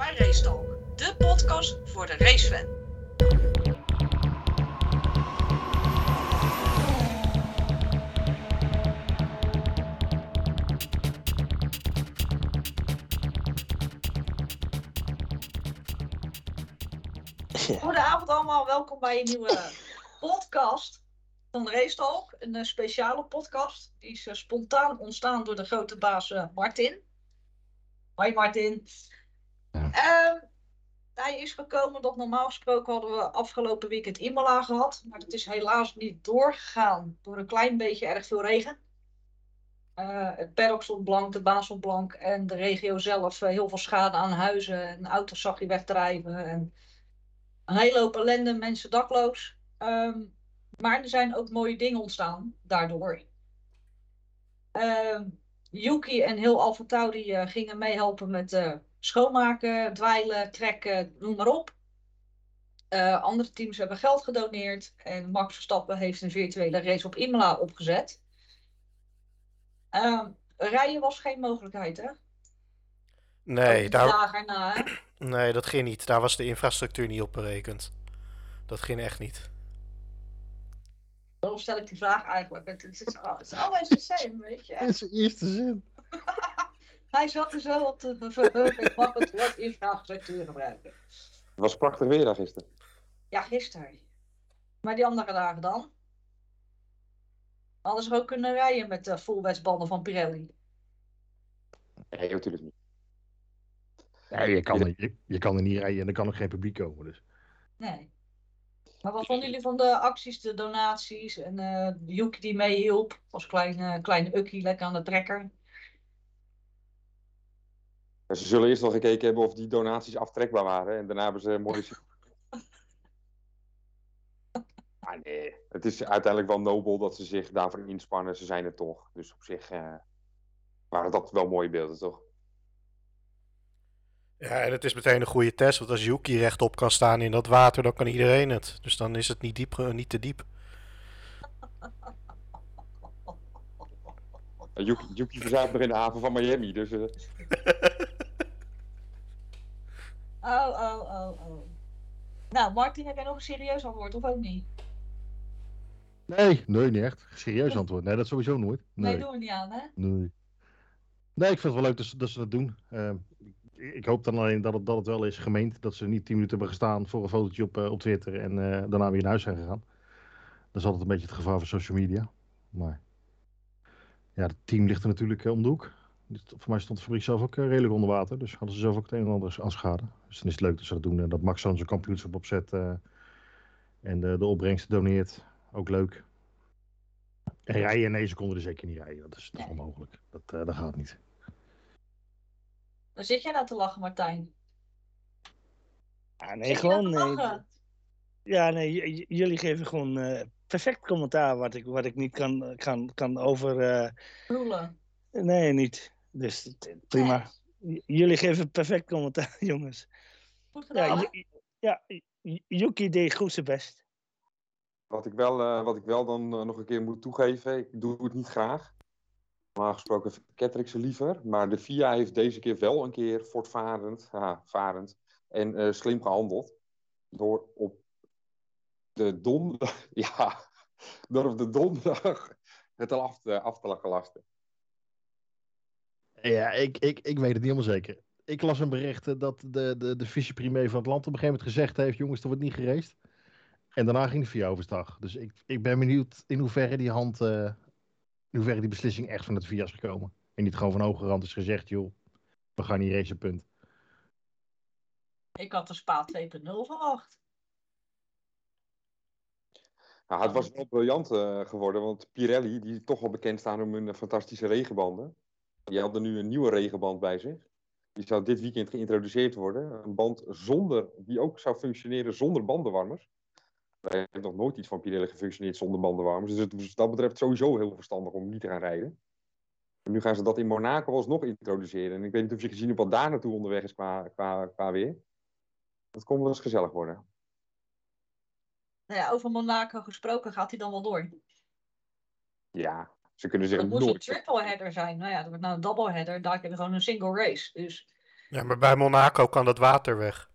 bij Race Talk, de podcast voor de racefan. Goedenavond allemaal, welkom bij een nieuwe podcast van Race Talk. Een eh, speciale podcast. Die is eh, spontaan ontstaan door de grote baas eh, Martin. Hoi Martin. Ja. Ehm, hij is gekomen dat normaal gesproken hadden we afgelopen weekend Imola gehad. Maar dat is helaas niet doorgegaan door een klein beetje erg veel regen. Eh, het paddock stond blank, de baan stond blank en de regio zelf eh, heel veel schade aan huizen en auto's zag je wegdrijven. En een hele hoop ellende, mensen dakloos. Ehm, maar er zijn ook mooie dingen ontstaan daardoor. Ehm, Yuki en heel Alpha Tauri eh, gingen meehelpen met schoonmaken, dweilen, trekken, noem maar op. Eh, andere teams hebben geld gedoneerd en Max Verstappen heeft een virtuele race op Imola opgezet. Ehm, rijden was geen mogelijkheid, hè? Nee, daar, dagen erna, hè? nee, dat ging niet. Daar was de infrastructuur niet op berekend. Dat ging echt niet. Daarom stel ik die vraag eigenlijk. Het is, het is always the same, weet je. Dat is de eerste zin. Hij zat er zo op te verheugen. Ik mag het woord infrastructuur gebruiken. Het was prachtig weer daar gisteren. Ja, gisteren. Maar die andere dagen dan? Hadden ze ook kunnen rijden met de fullwetsbanden van Pirelli. Nee, natuurlijk niet. Ja, je, kan, er- je, je kan er niet rijden en er kan ook geen publiek komen. Dus. Nee. Maar wat vonden jullie van de acties, de donaties en eh Yuki die meehielp als kleine, kleine ukkie lekker aan de trekker? Ze zullen eerst wel gekeken hebben of die donaties aftrekbaar waren. En daarna hebben ze een mooie... Ah, nee. Het is uiteindelijk wel nobel dat ze zich daarvoor inspannen. Ze zijn er toch. Dus op zich eh, waren dat wel mooie beelden, toch? Ja, en het is meteen een goede test, want als Yuki rechtop kan staan in dat water, dan kan iedereen het. Dus dan is het niet, diep, eh, niet te diep. Yuki, Yuki nog in de haven van Miami. Dus eh, Oh, oh, oh, oh. Nou, Martin, heb jij nog een serieus antwoord of ook niet? Nee, nee, niet echt. Serieus antwoord. Nee, dat sowieso nooit. Nee, Nee. doen we niet aan, hè? Nee, nee ik vind het wel leuk dat ze, dat, ze dat doen. Ehm, ik, ik hoop dan alleen dat het, dat het wel is gemeend. Dat ze niet tien minuten hebben gestaan voor een fotootje op, eh, op Twitter en eh, daarna weer naar huis zijn gegaan. Dat is altijd een beetje het gevaar van social media. Maar ja, het team ligt er natuurlijk eh, om de hoek. Dus Voor mij stond de fabriek zelf ook eh, redelijk onder water. Dus hadden ze zelf ook het een en ander aan schade. Dus dan is het leuk dat ze dat doen. En dat Max zo'n zijn kampioenschap opzet. eh, en de, de opbrengst doneert. Ook leuk. En rijden, nee, ze konden er zeker niet rijden. Dat is toch Nee. onmogelijk. Dat, eh, dat gaat niet. Waar zit jij nou te lachen, Martijn? Ja, nee, Zit je gewoon. nou te Nee, ja, nee, j- j- jullie geven gewoon eh, perfect commentaar wat ik, wat ik niet kan, kan, kan over. eh, Roelen. nee, niet. Dus prima. Jullie geven perfect commentaar, jongens. Goed gedaan, Ja, ja, Yu- Yuki deed goed zijn best. wat, ik wel, eh, wat ik wel dan eh, nog een keer moet toegeven. Ik doe het niet graag. Normaal gesproken ketter ik ze liever. Maar de FIA heeft deze keer wel een keer voortvarend haha, varend, en eh, slim gehandeld. Door op de donderdag, ja, door op de donderdag het al af te, af te laten lasten. Ja, ik, ik, ik weet het niet helemaal zeker. Ik las een bericht eh, dat de, de, de vice-premier van het land op een gegeven moment gezegd heeft: jongens, er wordt niet geraced. En daarna ging de VIA overstag. Dus ik, ik ben benieuwd in hoeverre die hand, eh, in hoeverre die beslissing echt van het VIA is gekomen. En niet gewoon van hoge rand is gezegd: joh, we gaan niet racen, punt. Ik had de Spa 2.0 verwacht. Nou, het was wel briljant eh, geworden, want Pirelli, die toch wel bekend staan om hun fantastische regenbanden, die hadden nu een nieuwe regenband bij zich. Die zou dit weekend geïntroduceerd worden. Een band zonder, die ook zou functioneren zonder bandenwarmers. Er heeft nog nooit iets van Pirelli gefunctioneerd zonder bandenwarmers. Dus het was wat dat betreft sowieso heel verstandig om niet te gaan rijden. En nu gaan ze dat in Monaco alsnog introduceren. En ik weet niet of je gezien hebt wat daar naartoe onderweg is qua, qua, qua weer. Dat kon wel eens gezellig worden. Nou ja, over Monaco gesproken, gaat hij dan wel door? Ja, ze kunnen zich Dat moest een triple header zijn. Nou ja, dat wordt nou een double header. Daar heb je gewoon een single race. Dus Ja, maar bij Monaco kan dat water weg.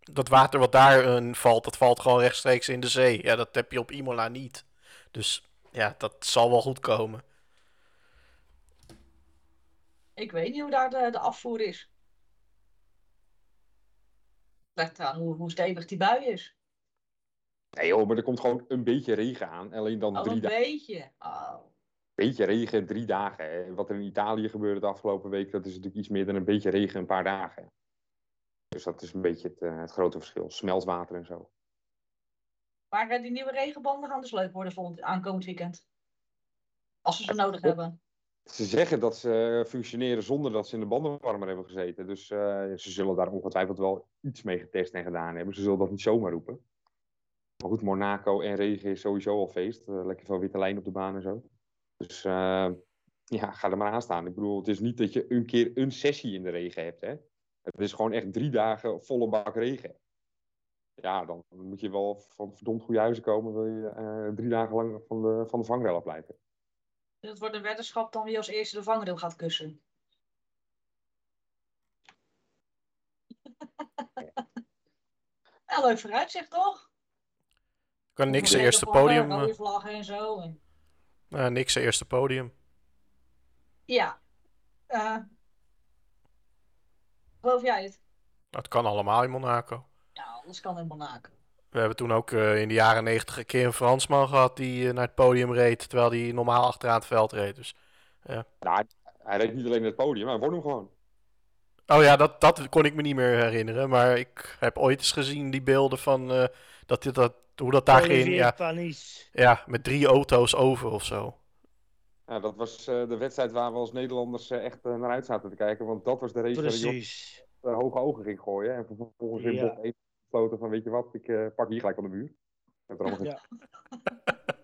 Dat water wat daarin valt, dat valt gewoon rechtstreeks in de zee. Ja, dat heb je op Imola niet. Dus ja, dat zal wel goed komen. Ik weet niet hoe daar de, de afvoer is. Ligt aan hoe, hoe stevig die bui is. Nee joh, maar er komt gewoon een beetje regen aan. Alleen dan Al drie een dagen. beetje. Oh. beetje regen, drie dagen. Hè. Wat er in Italië gebeurde de afgelopen week, dat is natuurlijk iets meer dan een beetje regen, een paar dagen. Dus dat is een beetje het, eh, het grote verschil. Smeltwater en zo. Maar eh, die nieuwe regenbanden gaan dus leuk worden volgend aankomend weekend. Als ze ze nodig hebben. Ze zeggen dat ze functioneren zonder dat ze in de bandenwarmer hebben gezeten. Dus eh, ze zullen daar ongetwijfeld wel iets mee getest en gedaan hebben. Ze zullen dat niet zomaar roepen. Maar goed, Monaco en regen is sowieso al feest. Eh, lekker veel witte lijn op de baan en zo. Dus eh, ja, ga er maar aan staan. Ik bedoel, het is niet dat je een keer een sessie in de regen hebt. Hè? Het is gewoon echt drie dagen volle bak regen. Ja, dan moet je wel van verdomd goede huizen komen. Wil je eh, drie dagen lang van de, van de vangrail afblijven. Dus het wordt een weddenschap dan wie als eerste de vangrail gaat kussen. Ja, leuk vooruitzicht toch? Kan niks zijn Rode eerste vlaggen, podium. Rode eh, vlaggen en zo. En... eh, niks zijn eerste podium. Ja. Eh geloof jij het? Dat kan allemaal in Monaco. Ja, alles kan in Monaco. We hebben toen ook eh, in de jaren negentig een keer een Fransman gehad die eh, naar het podium reed, terwijl hij normaal achteraan het veld reed. Dus. Nou, hij reed niet alleen het podium, maar hij won hem gewoon. Oh ja, dat, dat kon ik me niet meer herinneren, maar ik heb ooit eens gezien die beelden van eh, dat, dit, dat, hoe dat daar ging. Ja, Panis. ja, met drie auto's over of zo. Ja, dat was eh, de wedstrijd waar we als Nederlanders eh, echt eh, naar uit zaten te kijken. Want dat was de race Precies. eh, hoge ogen ging gooien. En vervolgens in Ja. bocht 1 besloten van, weet je wat, ik eh, pak hier gelijk aan de muur. En er allemaal Ja.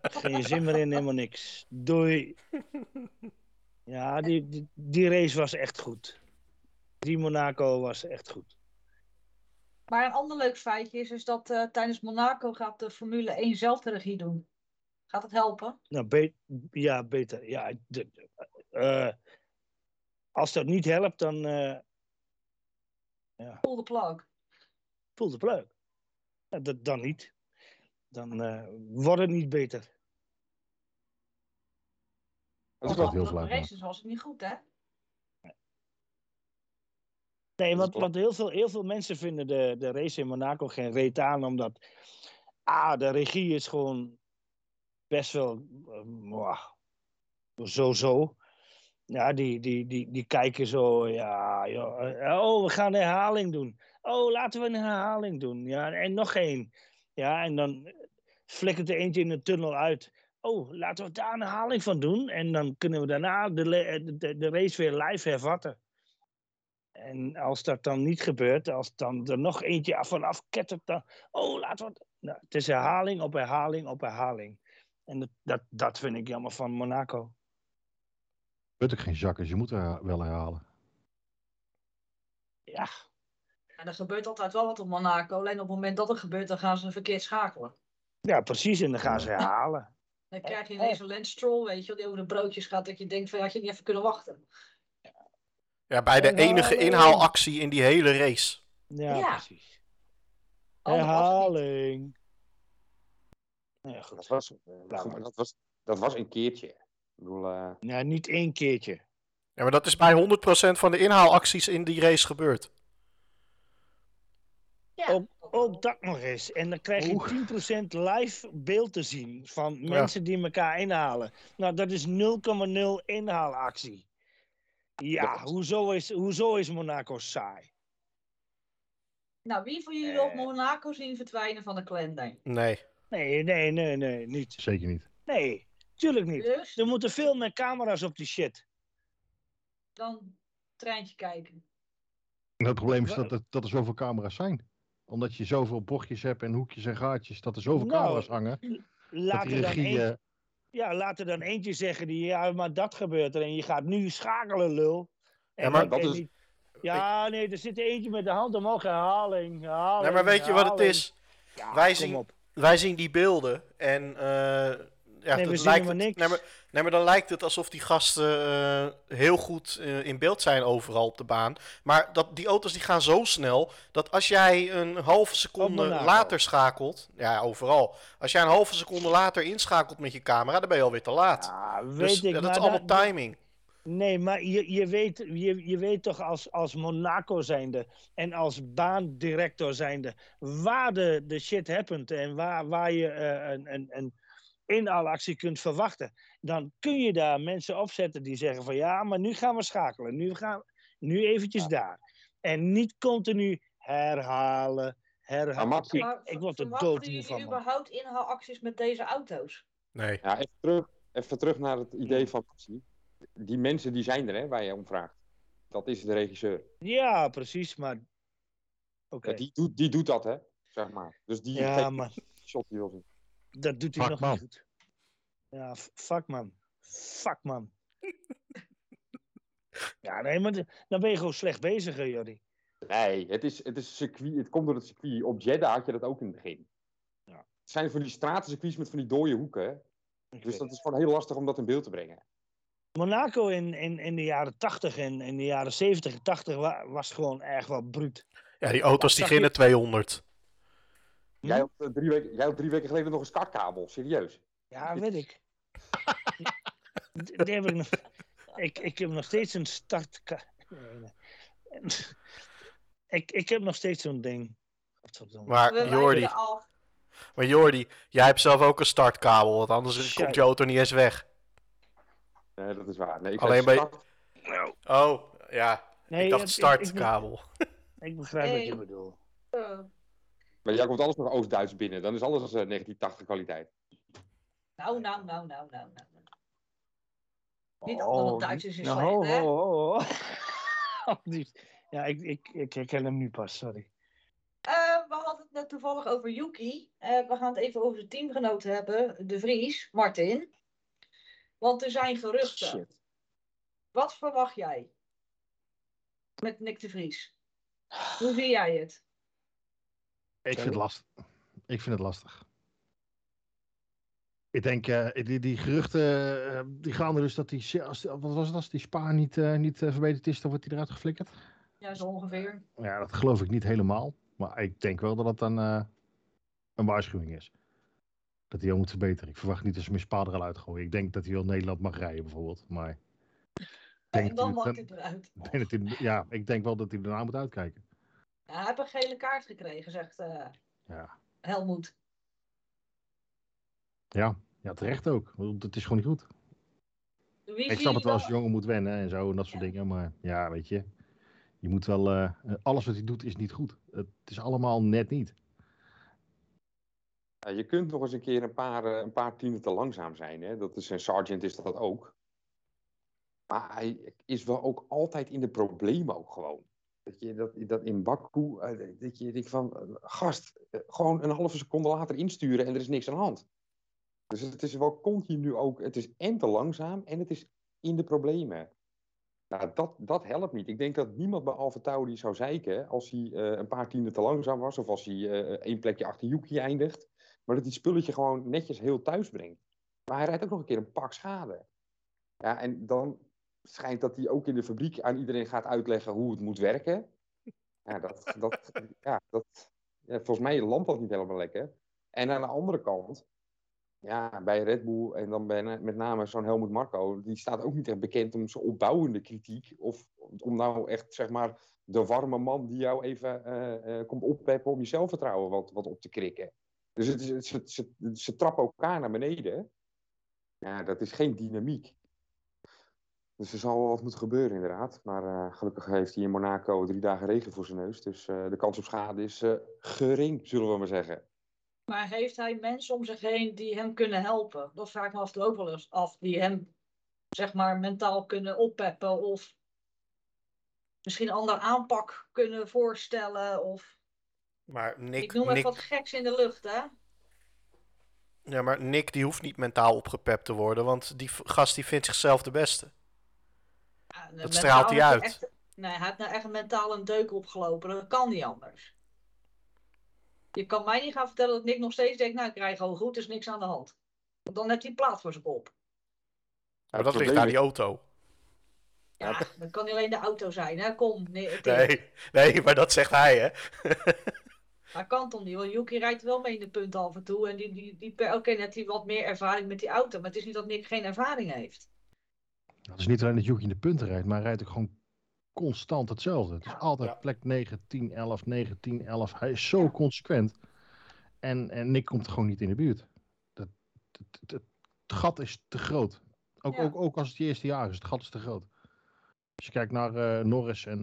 Geen zin meer in, helemaal niks. Doei. Ja, die, die, die race was echt goed. Die Monaco was echt goed. Maar een ander leuk feitje is, is dat eh, tijdens Monaco gaat de Formule 1 zelf de regie doen. Gaat het helpen? Nou, be- ja, beter. Ja, de- de- eh, als dat niet helpt, dan eh Pull the plug. voelt het leuk. Ja, dat, dan niet. Dan eh, wordt het niet beter. Dat is wel heel flauw, races was het niet goed, hè? Nee, want, want heel, veel, heel veel mensen vinden de, de race in Monaco geen reet aan, omdat ah, de regie is gewoon best wel eh, zo-zo. Ja, die, die, die, die kijken zo, ja, joh, eh, oh, we gaan een herhaling doen. Oh, laten we een herhaling doen. Ja, en nog één. Ja, en dan flikkert er eentje in de tunnel uit. Oh, laten we daar een herhaling van doen. En dan kunnen we daarna de, de, de race weer live hervatten. En als dat dan niet gebeurt, als dan er nog eentje af vanaf kettert, dan. Oh, laten we. het- Nou, het is herhaling op herhaling op herhaling. En dat, dat, dat vind ik jammer van Monaco. Je ook geen zakken, je moet er wel herhalen. Ja, En er gebeurt altijd wel wat op Monaco. Alleen op het moment dat het gebeurt, dan gaan ze verkeerd schakelen. ja precies. En dan gaan ze herhalen. Dan krijg je ineens een Lance Stroll, weet je, wel, die over de broodjes gaat. Dat je denkt van, had je niet even kunnen wachten. Ja, bij de Herhaling. enige inhaalactie in die hele race. Ja, Ja. precies. Herhaling. Ja, goed. Dat was, maar dat, was, dat was een keertje. Ik bedoel, eh, Ja, niet één keertje. Ja, maar dat is bij 100% van de inhaalacties in die race gebeurd. Ja, Ook, ook dat nog eens. En dan krijg Oeh. je 10% live beeld te zien van mensen die elkaar inhalen. Nou, dat is 0,0 inhaalactie. Ja, hoezo is, hoezo is Monaco saai? Nou, wie van jullie wil Eh. Monaco zien verdwijnen van de kalender? Nee. Nee, nee, nee, nee, niet. Zeker niet. Nee, tuurlijk niet. Dus Er moeten veel meer camera's op die shit. dan treintje kijken. En het probleem is dat er, dat er zoveel camera's zijn. Omdat je zoveel bochtjes hebt en hoekjes en gaatjes, dat er zoveel Nou, camera's hangen. Dat Laat die er, dan regie... eh, ja, laat er dan eentje zeggen die, ja, maar dat gebeurt er en je gaat nu schakelen, lul. En Ja, maar dat is- niet- Ja, nee, er zit eentje met de hand omhoog, herhaling, herhaling. Nee, maar weet je wat het is? Ja, Wij zien-. Wij zien die beelden en eh, Ja, Nee, we zien lijkt niks. nee, maar, nee, maar dan lijkt het alsof die gasten eh, heel goed eh, in beeld zijn overal op de baan. Maar dat, die auto's die gaan zo snel dat als jij een halve seconde later schakelt, ja overal. Als jij een halve seconde later inschakelt met je camera, dan ben je alweer te laat. Ja, weet dus ik, ja, dat is allemaal dat- timing. Nee, maar je, je, weet, je, je weet toch als, als Monaco zijnde en als baandirector zijnde waar de, de shit happent en waar, waar je een, een, een inhaalactie kunt verwachten. Dan kun je daar mensen opzetten die zeggen van ja, maar nu gaan we schakelen. Nu, gaan, nu eventjes daar. En niet continu herhalen, herhalen. Maar ik, Maar ik word er verwachten doodmoe jullie van. man. überhaupt inhaalacties met deze auto's? Nee. Ja, even terug, even terug naar het idee van actie. Die mensen die zijn er, hè, waar je om vraagt. Dat is de regisseur. Ja, precies, maar... Oké, Ja, die, doet, die doet dat, hè, zeg maar. Dus die ja, maar... shot die wil zien. Dat doet hij Fuck, nog man. niet goed. Ja, fuck man. Fuck man. ja, nee, maar de- dan ben je gewoon slecht bezig, hè, Jordi. Nee, het, is, het, is circuit, het komt door het circuit. Op Jeddah had je dat ook in het begin. Ja. Het zijn van die stratencircuits met van die dode hoeken. Ik Dus dat het. is gewoon heel lastig om dat in beeld te brengen. Monaco in, in, in de jaren 80 en in de jaren 70 en 80 wa- was gewoon erg wel bruut. Ja, die auto's die beginnen 200. Hm? Jij, had, eh, drie weken, jij had drie weken geleden nog een startkabel, serieus. Ja, weet ik. Die- die heb ik, nog, ik, ik heb nog steeds een start. Nee, nee. Ik, ik heb nog steeds zo'n ding. Maar Jordi, maar Jordi, jij hebt zelf ook een startkabel, want anders Shit. komt je auto niet eens weg. Nee, dat is waar. Nee, ik Alleen bij- start- Oh, ja. Nee, ik dacht ik- ik- ik- startkabel. Ik begrijp wat je bedoelt. Eh, Maar jij komt alles nog Oost-Duits binnen. Dan is alles eh, 1980 kwaliteit. nou, nou, nou, nou, nou, nou. Niet Oh, alle Duitsers is nou, slecht, ho, hè? ho. Die- ja, ik, ik, ik herken hem nu pas, sorry. Eh, we hadden het net toevallig over Yuki. Eh, we gaan het even over de teamgenoot hebben, De Vries, Martin. Want er zijn geruchten. Shit. Wat verwacht jij met Nick De Vries? Hoe zie jij het? Ik vind het lastig. Ik vind het lastig. Ik denk, eh, die, die geruchten, eh, die gaan er dus dat die, als, wat was het, als die spa niet, eh, niet verbeterd is, dan wordt hij eruit geflikkerd. Ja, zo ongeveer. Ja, dat geloof ik niet helemaal. Maar ik denk wel dat het dan eh, een waarschuwing is. Dat hij al moet verbeteren. Ik verwacht niet dat ze mijn spa er al uitgooien. Ik denk dat hij wel Nederland mag rijden bijvoorbeeld. Maar ik denk En dat dan mag het eruit. ik denk dat hij- ja, ik denk wel dat hij daarna moet uitkijken. Ja, hij heeft een gele kaart gekregen, zegt eh Ja, Helmoet. ja, ja terecht ook. Want Het is gewoon niet goed. Wie Ik snap het wel als jongen moet wennen en zo en dat soort Ja. dingen. Maar ja, weet je. Je moet wel. eh, alles wat hij doet is niet goed. Het is allemaal net niet. Ja, je kunt nog eens een keer een paar, eh, een paar tienden te langzaam zijn. Hè? Dat is, een sergeant is dat ook. Maar hij is wel ook altijd in de problemen ook gewoon. Dat, je, dat, dat in Baku, eh, dat je denkt van, eh, gast, eh, gewoon een halve seconde later insturen en er is niks aan de hand. Dus het is wel continu ook, het is en te langzaam en het is in de problemen. Nou, dat, dat helpt niet. Ik denk dat niemand bij Alfa Tauri zou zeiken als hij een paar tienden te langzaam was. Of als hij eh, één plekje achter Yuki eindigt. Maar dat het spulletje gewoon netjes heel thuis brengt. Maar hij rijdt ook nog een keer een pak schade. Ja, en dan schijnt dat hij ook in de fabriek aan iedereen gaat uitleggen hoe het moet werken. Ja, dat, dat, ja, dat, volgens mij landt dat niet helemaal lekker. En aan de andere kant, ja, bij Red Bull en dan bij, met name zo'n Helmut Marko, die staat ook niet echt bekend om zijn opbouwende kritiek. Of om nou echt, zeg maar, de warme man die jou even eh, eh, komt oppeppen om je zelfvertrouwen wat, wat op te krikken. Dus het is, ze, ze, ze trappen elkaar naar beneden. Ja, dat is geen dynamiek. Dus er zal wel wat moeten gebeuren, inderdaad. Maar eh, gelukkig heeft hij in Monaco drie dagen regen voor zijn neus. Dus eh, de kans op schade is eh, gering, zullen we maar zeggen. Maar heeft hij mensen om zich heen die hem kunnen helpen? Dat vraag ik me af en toe ook wel eens af. Die hem, zeg maar, mentaal kunnen oppeppen. Of misschien een andere aanpak kunnen voorstellen. Of Maar Nick, ik noem even Nick, wat geks in de lucht, hè? ja, maar Nick die hoeft niet mentaal opgepept te worden, want die gast die vindt zichzelf de beste. Dat straalt hij uit. Echt, nee, hij heeft nou echt mentaal een deuk opgelopen. Dat kan niet anders. Je kan mij niet gaan vertellen dat Nick nog steeds denkt, nou ik krijg gewoon goed, er is niks aan de hand. Want dan heeft hij plaat voor zijn kop. Nou, dat ligt aan die auto. Ja, dat kan niet alleen de auto zijn, hè? Kom, nee, Nee, nee, maar dat zegt hij, hè? Dat kan toch niet, want Yuki rijdt wel mee in de punt af en toe. En die, die, die, oké, okay, heeft hij wat meer ervaring met die auto. Maar het is niet dat Nick geen ervaring heeft. Het is niet alleen dat Yuki in de punten rijdt, maar hij rijdt ook gewoon constant hetzelfde. Het is altijd Ja. plek 9, 10, 11, 9, 10, 11. Hij is zo consequent. En, en Nick komt er gewoon niet in de buurt. Dat, het, het, het gat is te groot. Ook, Ja. ook, ook als het je eerste jaar is, het gat is te groot. Als je kijkt naar eh, Norris en,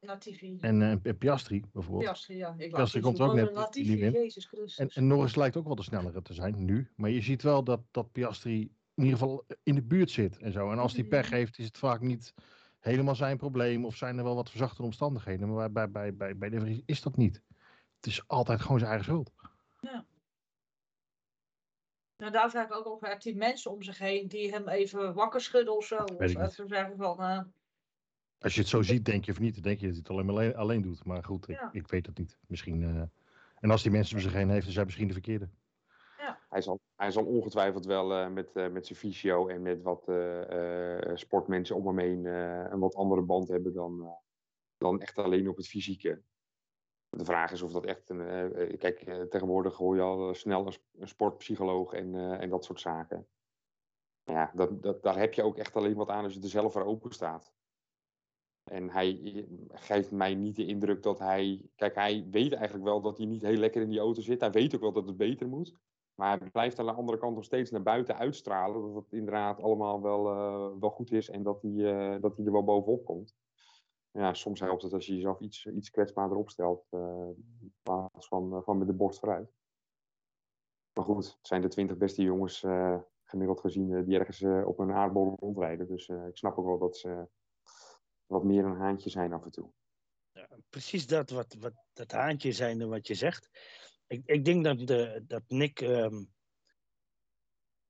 Latifi. en, en Piastri bijvoorbeeld. Piastri, ja. Ik Piastri komt ook net Latifi, niet in. Jezus Christus. En, en Norris lijkt ook wel de snellere te zijn nu. Maar je ziet wel dat, dat Piastri in ieder geval in de buurt zit en zo. En als hij pech heeft, is het vaak niet helemaal zijn probleem. Of zijn er wel wat verzachte omstandigheden. Maar bij, bij, bij, bij de Vries is dat niet. Het is altijd gewoon zijn eigen schuld. Nou, daar vraag ik ook of heeft hij mensen om zich heen die hem even wakker schudden of zo. Of Weet niet. even zeggen van, eh, Als je het zo ziet, denk je of niet, dan denk je dat hij het alleen, alleen, alleen doet. Maar goed, ik, Ja. ik weet het niet. Misschien. eh, en als die mensen om zich heen heeft, dan zijn misschien de verkeerde. Hij zal, hij zal ongetwijfeld wel eh, met, eh, met zijn fysio en met wat eh, sportmensen om hem heen een wat andere band hebben dan, dan echt alleen op het fysieke. De vraag is of dat echt een. kijk, tegenwoordig hoor je al snel een, sp- een sportpsycholoog en, en dat soort zaken. Ja, dat, dat, daar heb je ook echt alleen wat aan als je er zelf voor open staat. En hij geeft mij niet de indruk dat hij. Kijk, hij weet eigenlijk wel dat hij niet heel lekker in die auto zit. Hij weet ook wel dat het beter moet. Maar hij blijft aan de andere kant nog steeds naar buiten uitstralen. Dat het inderdaad allemaal wel, eh, wel goed is en dat hij, eh, dat hij er wel bovenop komt. Ja, soms helpt het als je jezelf iets, iets kwetsbaarder opstelt. eh, in plaats van, van met de borst vooruit. Maar goed, het zijn de twintig beste jongens gemiddeld gezien die ergens op een aardbol rondrijden. Dus ik snap ook wel dat ze wat meer een haantje zijn af en toe. precies dat, wat, wat, dat haantje zijnde wat je zegt. Ik, ik denk dat, de, dat Nick ehm,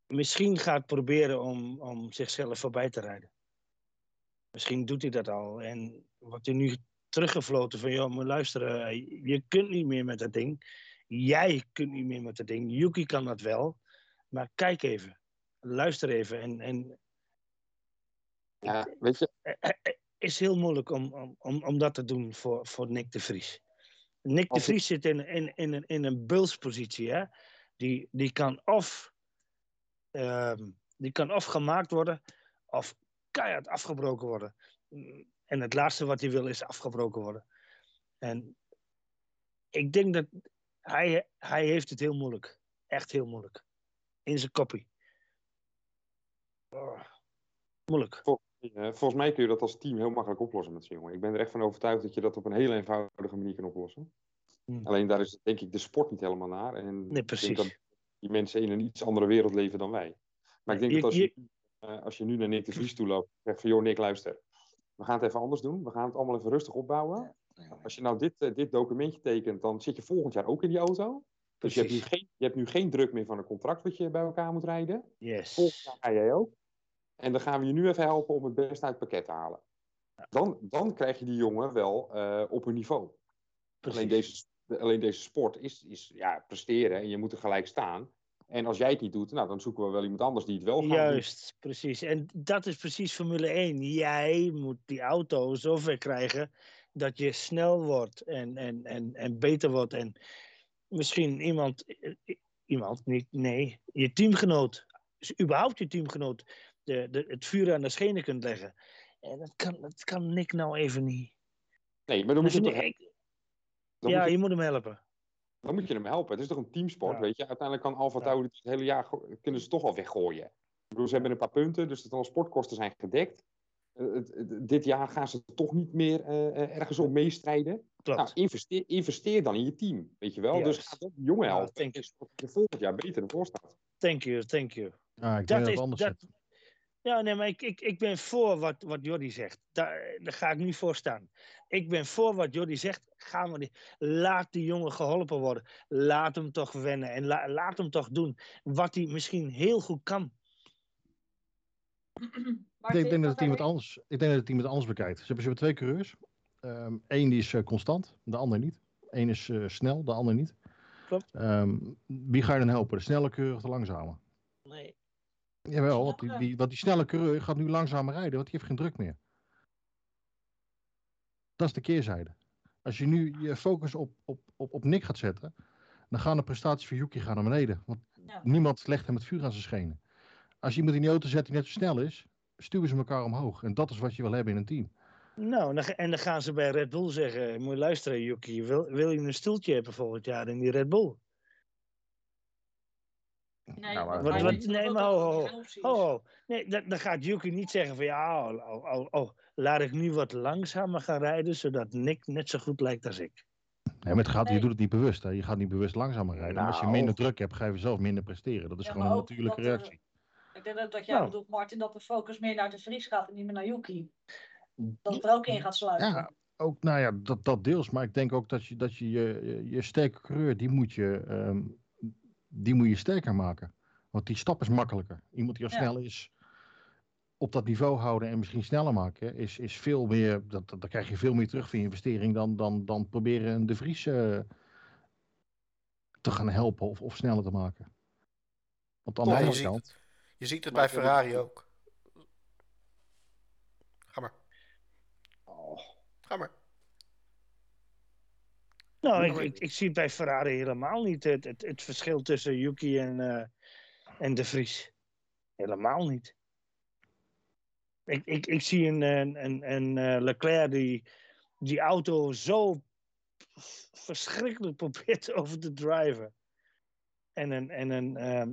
misschien gaat proberen om, om zichzelf voorbij te rijden. Misschien doet hij dat al. En wordt hij nu teruggefloten van, joh, maar luister, eh, je kunt niet meer met dat ding. Jij kunt niet meer met dat ding. Yuki kan dat wel. Maar kijk even. Luister even. En, en Ja, weet je, is heel moeilijk om, om, om, om dat te doen voor, voor Nick de Vries. Nick de Vries zit in, in, in, een, in een bulspositie. Hè? Die, die, kan of, ehm, die kan of gemaakt worden, of keihard afgebroken worden. En het laatste wat hij wil is afgebroken worden. En ik denk dat hij, hij heeft het heel moeilijk. Echt heel moeilijk. In zijn koppie. Oh, moeilijk. Volgens mij kun je dat als team heel makkelijk oplossen met zo'n jongen. Ik ben er echt van overtuigd dat je dat op een heel eenvoudige manier kan oplossen. Hmm. Alleen daar is denk ik de sport niet helemaal naar. En Nee, ik denk dat die mensen in een iets andere wereld leven dan wij. Maar ik denk Je- dat als je, eh, als je nu naar Nick de Vries toe loopt en zegt van joh Nick luister, we gaan het even anders doen. We gaan het allemaal even rustig opbouwen. Als je nou dit, eh, dit documentje tekent, dan zit je volgend jaar ook in die auto. Dus je hebt, nu geen, je hebt nu geen druk meer van een contract wat je bij elkaar moet rijden. Yes. Volgend jaar ga jij ook. En dan gaan we je nu even helpen om het beste uit het pakket te halen. Dan, dan krijg je die jongen wel eh, op een niveau. Alleen deze, alleen deze sport is, is ja, presteren en je moet er gelijk staan. En als jij het niet doet, nou, dan zoeken we wel iemand anders die het wel gaat doen. Juist, precies. En dat is precies Formule 1. Jij moet die auto zover krijgen dat je snel wordt en, en, en, en beter wordt. En misschien iemand, eh, iemand niet, nee, je teamgenoot, dus überhaupt je teamgenoot, de, de, het vuur aan de schenen kunt leggen. En dat kan, dat kan Nick nou even niet. Nee, maar dan moet je, toch, ik- dan, ja, moet je, je moet hem helpen. dan moet je hem helpen. Het is toch een teamsport, Ja. weet je. Uiteindelijk kan Alfa Ja. Tauri het hele jaar kunnen ze toch al weggooien. Ik bedoel, ze hebben een paar punten, dus de transportkosten zijn gedekt. Eh, dit jaar gaan ze toch niet meer eh, eh, ergens op meestrijden. Klopt. Nou, investeer, investeer dan in je team, weet je wel. Dus ga die jongen Ja, helpen. thank en zorg dat je volgend jaar beter ervoor staat. Thank you, thank you. Ja, ik Dat denk dat is- dat-. Ja, nee, maar ik, ik, ik ben voor wat, wat Jordi zegt. Daar, daar ga ik niet voor staan. Ik ben voor wat Jordi zegt. Gaan we die, laat die jongen geholpen worden. Laat hem toch wennen. En la- laat hem toch doen wat hij misschien heel goed kan. Maar Ik denk, dat het hij- anders, ik denk dat het team het anders bekijkt. Ze hebben, ze hebben twee coureurs. Eén die is eh, constant, de ander niet. Eén is eh, snel, de ander niet. klopt. Ehm, wie ga je dan helpen? De snelle coureur of de langzame? Nee. Jawel, want die, Snelle. die, want die snelle coureur gaat nu langzamer rijden, want die heeft geen druk meer. Dat is de keerzijde. Als je nu je focus op, op, op, op Nick gaat zetten, dan gaan de prestaties van Yuki gaan naar beneden. Want Ja. niemand legt hem het vuur aan zijn schenen. Als je iemand in die auto zet die net zo snel is, stuwen ze elkaar omhoog. En dat is wat je wil hebben in een team. Nou, en dan, en dan gaan ze bij Red Bull zeggen: Moet je luisteren, Yuki, wil, wil je een stoeltje hebben volgend jaar in die Red Bull? Nee, Nou, Wat- wat- nee, maar dat ho, ho. Oh, oh. nee, dan, dan gaat Yuki niet zeggen van ja, oh, oh, oh, oh, laat ik nu wat langzamer gaan rijden, zodat Nick net zo goed lijkt als ik. Nee, maar het gaat, je doet het niet bewust. Hè. Je gaat niet bewust langzamer rijden. Maar als je Nou. minder druk hebt, ga je zelf minder presteren. Dat is Ja, gewoon een natuurlijke dat, eh, reactie. Ik denk dat, dat jij Nou. bedoelt, Martin, dat de focus meer naar de Vries gaat en niet meer naar Yuki. Dat het er ook in gaat sluiten. Ja, ook, nou ja, dat, dat deels. Maar ik denk ook dat je dat je, je, je- je sterke coureur, die moet je, ehm, die moet je sterker maken. Want die stap is makkelijker. Iemand die al Ja. snel is, op dat niveau houden en misschien sneller maken, is, is veel meer, dat, dat, daar krijg je veel meer terug voor je investering dan, dan, dan proberen een De Vries eh, te gaan helpen of, of sneller te maken. Want aan de je andere ziet kant, Je ziet het Maar bij Ferrari het- ook. Ga maar. Ga maar. Nou, ik, ik, ik zie bij Ferrari helemaal niet het, het, het verschil tussen Yuki en, eh, en De Vries. Helemaal niet. Ik, ik, ik zie een, een, een, een eh, Leclerc die die auto zo verschrikkelijk probeert over te driven. En een, en een, ehm,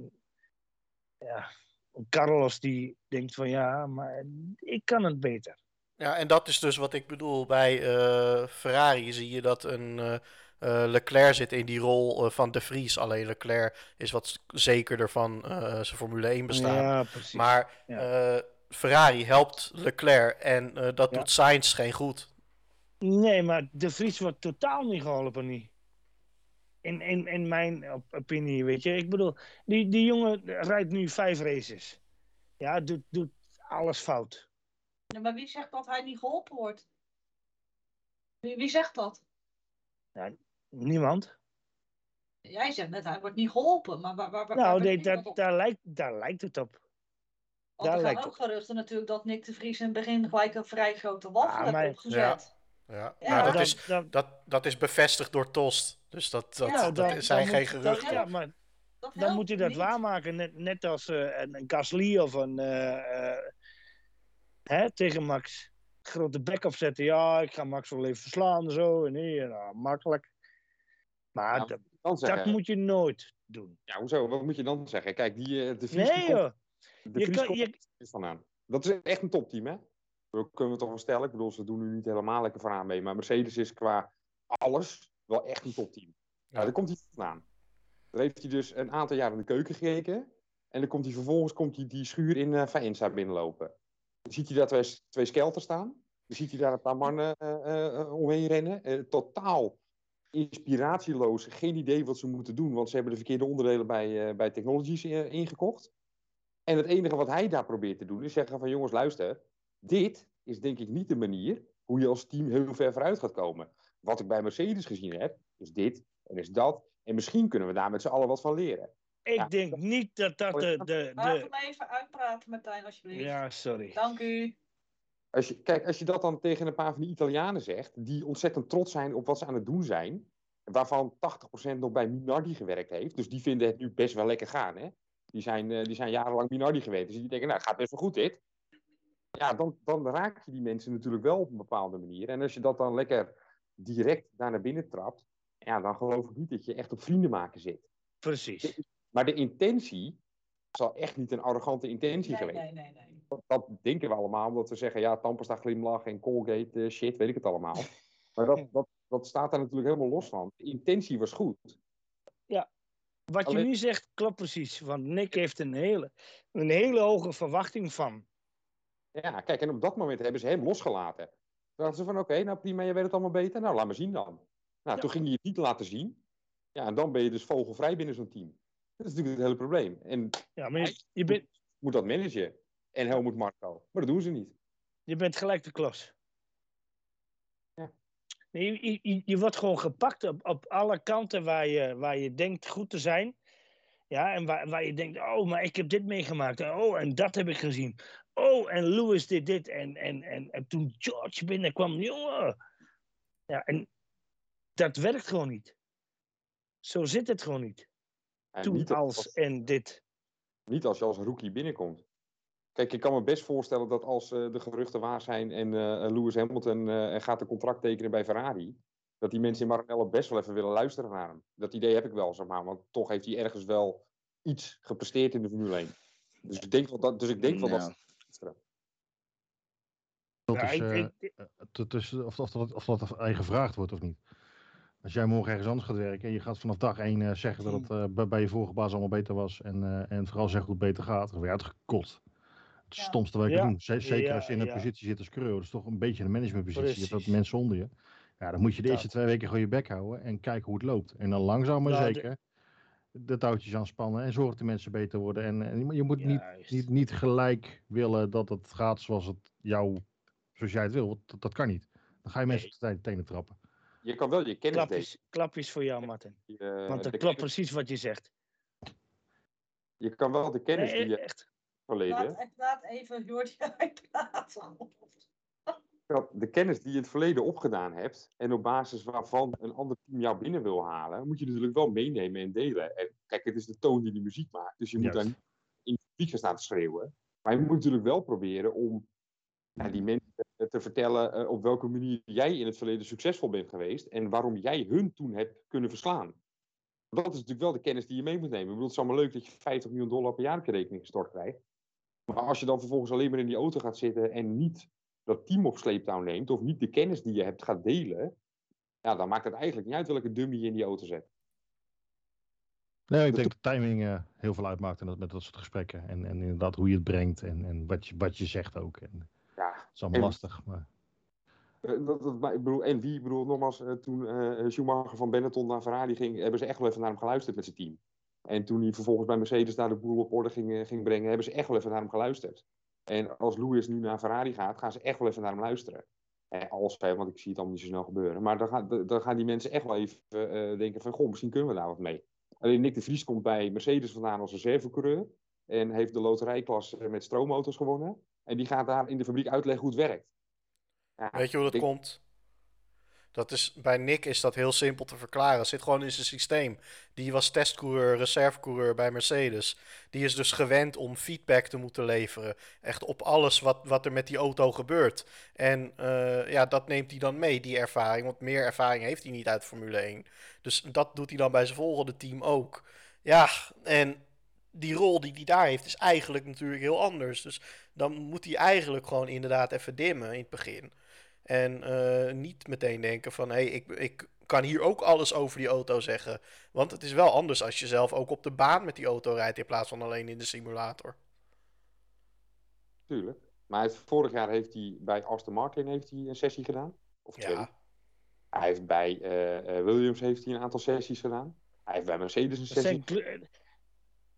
ja, Carlos die denkt van ja, maar ik kan het beter. Ja, en dat is dus wat ik bedoel. Bij eh, Ferrari zie je dat een Leclerc zit in die rol eh, van De Vries. Alleen Leclerc is wat zekerder van eh, zijn Formule 1 bestaan. Ja, precies. maar ja. eh, Ferrari helpt Leclerc en eh, dat Ja. doet Sainz geen goed. Nee, maar De Vries wordt totaal niet geholpen niet. In, in, in mijn op- opinie, weet je. Ik bedoel, die, die jongen rijdt nu vijf races. Ja, doet, doet alles fout. Ja, maar wie zegt dat hij niet geholpen wordt? Wie, wie zegt dat? Niemand. Jij zegt net, hij wordt niet geholpen. Maar waar, waar, waar, Nou, nee, daar, daar, lijkt, daar lijkt het op. Want daar er gaan ook geruchten natuurlijk dat Nick de Vries in het begin gelijk een vrij grote wafel Ah, heeft maar- opgezet. Ja, Ja, dat, dan- is, dan- dat, dat is bevestigd door Tost. Dus dat, dat, Ja, dat dan- zijn geen geruchten. dan- ja, maar Dat dan moet hij dat niet. waarmaken. Net, net als eh, een, een Gasly of een... eh, eh, hè, tegen Max. Grote bek opzetten. Ja, ik ga Max wel even verslaan en zo. En nee, nou, makkelijk. Maar Ja, dat, Dan zeggen, dat moet je nooit doen. ja, hoezo? Wat moet je dan zeggen? Kijk, die, eh, de Vries die Nee komt- joh. De Je kan- je- niet vandaan. Dat is echt een topteam, hè? Dat kunnen we toch wel stellen. Ik bedoel, ze doen nu niet helemaal lekker vooraan mee. Maar Mercedes is qua alles wel echt een topteam. Ja, Ja. daar komt hij vandaan. Daar heeft hij dus een aantal jaar in de keuken gekeken. En dan komt hij vervolgens komt hij die schuur in uh, Faenza binnenlopen. Dan ziet hij daar twee, twee skelten staan. Dan ziet hij daar een paar mannen eh, eh, omheen rennen. Eh, totaal inspiratieloos. Geen idee wat ze moeten doen. Want ze hebben de verkeerde onderdelen bij, eh, bij Technologies eh, ingekocht. En het enige wat hij daar probeert te doen is zeggen van jongens luister. Dit is denk ik niet de manier hoe je als team heel ver vooruit gaat komen. Wat ik bij Mercedes gezien heb, is dit en is dat. En misschien kunnen we daar met z'n allen wat van leren. Ik Ja. denk niet dat dat de... de, Laat de... hem even uitpraten, Martijn, alsjeblieft. Ja, sorry. Dank u. Als je, kijk, als je dat dan tegen een paar van die Italianen zegt, die ontzettend trots zijn op wat ze aan het doen zijn, waarvan 80% nog bij Minardi gewerkt heeft, dus die vinden het nu best wel lekker gaan. Hè? Die, zijn, eh, die zijn jarenlang Minardi geweest, dus die denken, nou, gaat best wel goed dit. Ja, dan, dan raak je die mensen natuurlijk wel op een bepaalde manier. En als je dat dan lekker direct daar naar binnen trapt, ja, dan geloof ik niet dat je echt op vrienden maken zit. Precies. Maar de intentie zal echt niet een arrogante intentie Nee, geweest. nee, nee, nee. Dat, dat denken we allemaal, omdat we zeggen, ja, Tandpasta glimlach en Colgate, eh, shit, weet ik het allemaal. Maar dat, dat, dat staat daar natuurlijk helemaal los van. De intentie was goed. Wat je nu zegt, klopt precies. Want Nick heeft een hele, een hele hoge verwachting van. Ja, kijk, en op dat moment hebben ze hem losgelaten. Toen dachten ze van, oké, nou prima, je weet het allemaal beter. Nou, laat me zien dan. Nou, Ja. toen ging je het niet laten zien. Ja, en dan ben je dus vogelvrij binnen zo'n team. Dat is natuurlijk het hele probleem. En Ja, maar je, je, bent, moet dat managen. En Helmut Marko. Maar dat doen ze niet. je bent gelijk de klos. Ja. Nee, je, je, je wordt gewoon gepakt op, op alle kanten waar je, waar je denkt goed te zijn. Ja, en waar, waar je denkt, oh, maar ik heb dit meegemaakt. Oh, en dat heb ik gezien. Oh, en Lewis did dit. En, en, en, en toen George binnenkwam, jongen. Ja, en dat werkt gewoon niet. Zo zit het gewoon niet. En Toen niet als en dit. Niet als je als rookie binnenkomt. Kijk, ik kan me best voorstellen dat als eh, de geruchten waar zijn en eh, Lewis Hamilton eh, gaat een contract tekenen bij Ferrari, dat die mensen in Maranello best wel even willen luisteren naar hem. Dat idee heb ik wel, zeg maar, want toch heeft hij ergens wel iets gepresteerd in de Formule 1. Dus ik denk wel dat, dus ik denk wel dat. Dat Ja, is, ik- ik- het is, of, of, dat, of dat er gevraagd wordt of niet. Als jij morgen ergens anders gaat werken en je gaat vanaf dag één eh, zeggen dat het eh, bij, bij je vorige baas allemaal beter was en, eh, en vooral zeggen hoe het beter gaat, dan word je uitgekotst. Het Ja. stomste wat je Ja. kan doen. Z- Zeker Ja, als je in een ja. positie zit als crew, dat is toch een beetje een managementpositie. Je hebt wat mensen onder je. Ja, dan moet je de eerste Dat. twee weken gewoon je bek houden en kijken hoe het loopt. En dan langzaam maar de- zeker de touwtjes aanspannen en zorgen dat de mensen beter worden. En, en je moet niet, niet, niet gelijk willen dat het gaat zoals het jou, zoals jij het wil. want Dat, dat kan niet. Dan ga je mensen Nee. op de tenen trappen. Je kan wel je kennis delen. Klapjes, klapjes voor jou, Martin. Je, eh, Want de dat klopt precies wat je zegt. Je kan wel de kennis Nee, die je echt. verleden. Laat, laat even Jordi uitpraten. de kennis die je in het verleden opgedaan hebt. En op basis waarvan een ander team jou binnen wil halen. Moet je natuurlijk wel meenemen en delen. En kijk, het is de toon die de muziek maakt. Dus je moet daar niet in publiek gaan staan te schreeuwen. Maar je moet natuurlijk wel proberen om ja, die mensen te vertellen. eh, op welke manier jij in het verleden succesvol bent geweest. En waarom jij hun toen hebt kunnen verslaan. Dat is natuurlijk wel de kennis die je mee moet nemen. Ik bedoel, het is allemaal leuk dat je 50 miljoen dollar per jaar op je rekening gestort krijgt. Maar als je dan vervolgens alleen maar in die auto gaat zitten en niet dat team op sleeptouw neemt, of niet de kennis die je hebt gaat delen, ja, dan maakt het eigenlijk niet uit welke dummy je in die auto zet. Nee, ik denk dat timing eh, heel veel uitmaakt in dat, met dat soort gesprekken. En, en inderdaad hoe je het brengt en, en wat, je, wat je zegt ook. En, is allemaal en- lastig. Maar eh, dat, dat, maar ik bedoel, en wie, ik bedoel, nogmaals, eh, toen eh, Schumacher van Benetton naar Ferrari ging, hebben ze echt wel even naar hem geluisterd met zijn team. En toen hij vervolgens bij Mercedes daar de boel op orde ging, ging brengen, hebben ze echt wel even naar hem geluisterd. En als Lewis nu naar Ferrari gaat, gaan ze echt wel even naar hem luisteren. Eh, als hij, want ik zie het allemaal niet zo snel gebeuren. Maar dan, gaan dan gaan die mensen echt wel even denken van, goh, misschien kunnen we daar wat mee. Alleen Nick de Vries komt bij Mercedes vandaan als reservecoureur. En heeft de loterijklasse met stroommotors gewonnen. En die gaat daar in de fabriek uitleggen hoe het werkt. Ja, Weet je hoe dat ik- komt? Dat is, bij Nick is dat heel simpel te verklaren. Het zit gewoon in zijn systeem. Die was testcoureur, reservecoureur bij Mercedes. Die is dus gewend om feedback te moeten leveren. Echt op alles wat, wat er met die auto gebeurt. En eh, ja, dat neemt hij dan mee, die ervaring. Want meer ervaring heeft hij niet uit Formule 1. Dus dat doet hij dan bij zijn volgende team ook. Ja, en die rol die hij daar heeft is eigenlijk natuurlijk heel anders. Dus dan moet hij eigenlijk gewoon inderdaad even dimmen in het begin. En eh, niet meteen denken van, hé, hey, ik, ik kan hier ook alles over die auto zeggen. Want het is wel anders als je zelf ook op de baan met die auto rijdt in plaats van alleen in de simulator. Tuurlijk. Maar vorig jaar heeft hij bij Aston Martin heeft hij een sessie gedaan. Of twee. Ja, Hij heeft bij eh, eh, Williams heeft hij een aantal sessies gedaan. Hij heeft bij Mercedes een sessie. gl-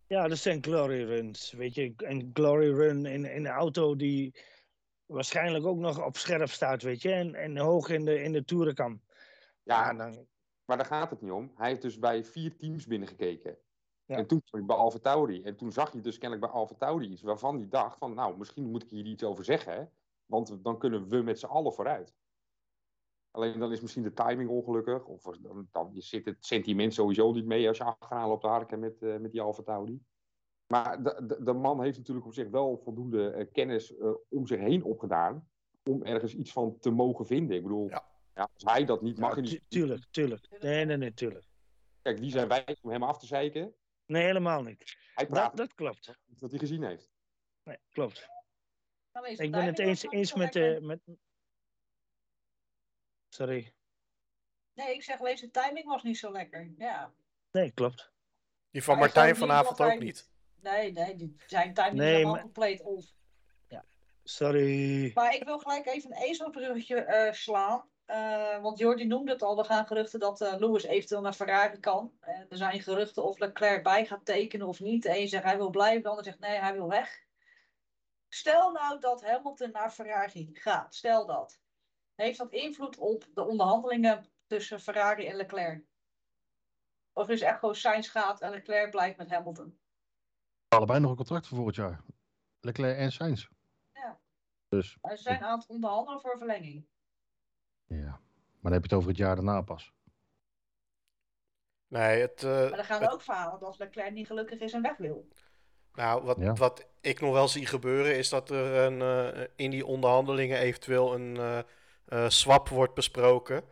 ja, dat zijn glory runs. Weet je, een glory run in, in een auto die waarschijnlijk ook nog op scherp staat, weet je, en, en hoog in de, in de toeren kan. Ja, dan, maar daar gaat het niet om. Hij heeft dus bij vier teams binnengekeken. Ja. En toen bij Alfa Tauri. En toen zag hij dus kennelijk bij Alfa Tauri iets waarvan hij dacht van, nou, misschien moet ik hier iets over zeggen. Hè? Want dan kunnen we met z'n allen vooruit. Alleen dan is misschien de timing ongelukkig. Of dan, dan zit het sentiment sowieso niet mee als je achteraan loopt te harken met, eh, met die Alfa Tauri. Maar de, de, de man heeft natuurlijk op zich wel voldoende eh, kennis eh, om zich heen opgedaan. Om ergens iets van te mogen vinden. Ik bedoel, Ja. ja, als hij dat niet mag, ja, tu- niet. tuurlijk, tuurlijk. Nee, nee, nee, tuurlijk. Kijk, wie zijn wij om hem af te zeiken? Nee, helemaal niet. Hij praat Dat, dat klopt. wat hij gezien heeft. Nee, klopt. Ik ben het eens, eens met, de met... Sorry. Nee, ik zeg alleen zijn timing was niet zo lekker. Ja. Nee, klopt. die van Maar Martijn vanavond ook hij- niet. Nee, nee, die, zijn timing Nee, is helemaal maar- compleet off. Sorry. Maar ik wil gelijk even een ezelbruggetje eh, slaan. Eh, want Jordi noemde het al, er gaan geruchten dat eh, Lewis eventueel naar Ferrari kan. En er zijn geruchten of Leclerc bij gaat tekenen of niet. De een zegt hij wil blijven, de ander zegt nee, hij wil weg. Stel nou dat Hamilton naar Ferrari gaat. Stel dat. Heeft dat invloed op de onderhandelingen tussen Ferrari en Leclerc? Of is het echt gewoon Sainz gaat en Leclerc blijft met Hamilton? Allebei nog een contract voor volgend jaar. Leclerc en Sainz. Ja. Dus, Ze zijn aan het onderhandelen voor verlenging. ja. Maar dan heb je het over het jaar daarna pas. Nee, het, eh, Maar dan gaan het- er ook verhalen dat Leclerc niet gelukkig is en weg wil. Nou, wat, Ja. wat ik nog wel zie gebeuren is dat er een, eh, in die onderhandelingen eventueel een eh, swap wordt besproken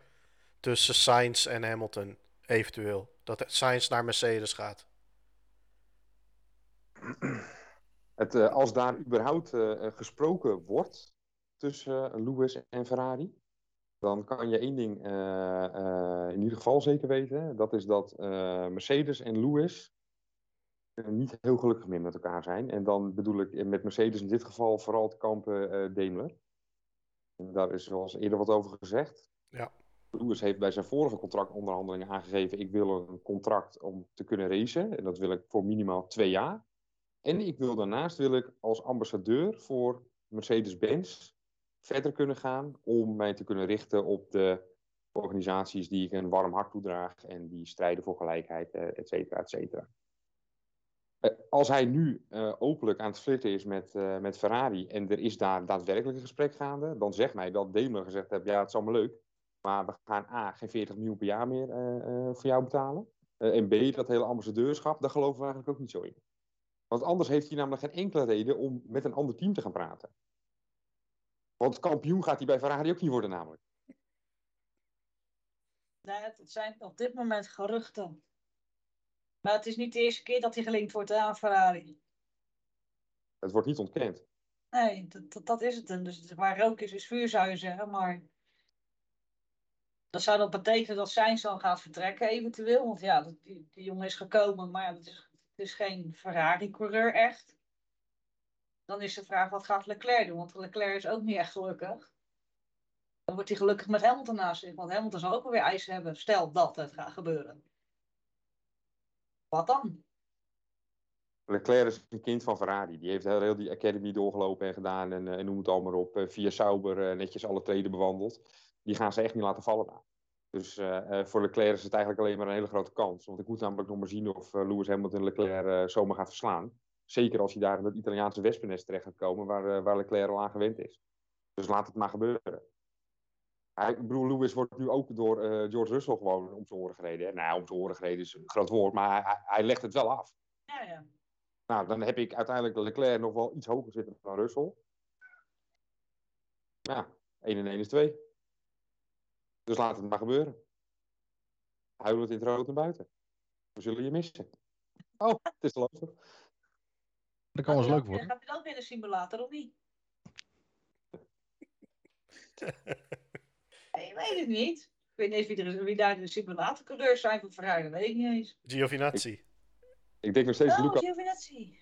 tussen Sainz en Hamilton. Eventueel. Dat Sainz naar Mercedes gaat. Het, eh, als daar überhaupt eh, eh, gesproken wordt tussen eh, Lewis en Ferrari, dan kan je één ding eh, eh, in ieder geval zeker weten. Dat is dat eh, Mercedes en Lewis eh, niet heel gelukkig meer met elkaar zijn. En dan bedoel ik met Mercedes in dit geval vooral het kampen eh Daimler. En daar is zoals eerder wat over gezegd. Ja. Lewis heeft bij zijn vorige contractonderhandelingen aangegeven: ik wil een contract om te kunnen racen. En dat wil ik voor minimaal twee jaar. En ik wil daarnaast wil ik als ambassadeur voor Mercedes-Benz verder kunnen gaan om mij te kunnen richten op de organisaties die ik een warm hart toedraag en die strijden voor gelijkheid, eh, et cetera, et cetera. Eh, Als hij nu eh, openlijk aan het flirten is met, eh, met Ferrari en er is daar daadwerkelijk een gesprek gaande, dan zegt mij dat Daimler gezegd heeft, ja het is allemaal leuk, maar we gaan A, geen 40 miljoen per jaar meer voor jou betalen. En B, dat hele ambassadeurschap, daar geloven we eigenlijk ook niet zo in. Want anders heeft hij namelijk geen enkele reden om met een ander team te gaan praten. Want kampioen gaat hij bij Ferrari ook niet worden namelijk. Het het zijn op dit moment geruchten. Maar het is niet de eerste keer dat hij gelinkt wordt aan Ferrari. Het wordt niet ontkend. Nee, dat, dat, dat is het. dan. Dus waar rook is, is vuur zou je zeggen. Maar dat zou dan betekenen dat Sainz dan gaat vertrekken eventueel. Want ja, die, die jongen is gekomen. Maar ja, dat is, het is geen Ferrari-coureur echt. Dan is de vraag, wat gaat Leclerc doen? Want Leclerc is ook niet echt gelukkig. Dan wordt hij gelukkig met Hamilton naast zich. Want Hamilton zal ook wel weer eisen hebben. Stel dat het gaat gebeuren. Wat dan? Leclerc is een kind van Ferrari. Die heeft heel, die academy doorgelopen en gedaan. En, eh, en noem het allemaal op. eh, via Sauber eh, netjes alle treden bewandeld. Die gaan ze echt niet laten vallen. Dus voor Leclerc is het eigenlijk alleen maar een hele grote kans. Want ik moet namelijk nog maar zien of Lewis Hamilton Leclerc zomaar gaat verslaan. Zeker als hij daar in het Italiaanse wespennest terecht gaat komen, waar, waar Leclerc al aan gewend is. Dus laat het maar gebeuren. Hij, ik bedoel, Lewis wordt nu ook door eh, George Russell gewoon om zijn oren gereden. hè. Nou, om zijn oren gereden is een groot woord, maar hij, hij legt het wel af. Ja, ja. Nou, dan heb ik uiteindelijk Leclerc nog wel iets hoger zitten dan Russell. Ja, 1 en 1 is 2. Dus laat het maar gebeuren. Huilend in het rood naar buiten. We zullen je missen. Oh, het is te lastig. Dat kan wel eens leuk worden. Gaat hij dan weer een simulator of niet? Ik weet het niet. Ik weet niet eens wie, er, daar de simulatorcoureurs zijn van Ferrari. Dat weet ik niet eens. Giovinazzi. Ik denk nog steeds Oh, Luca. Giovinazzi.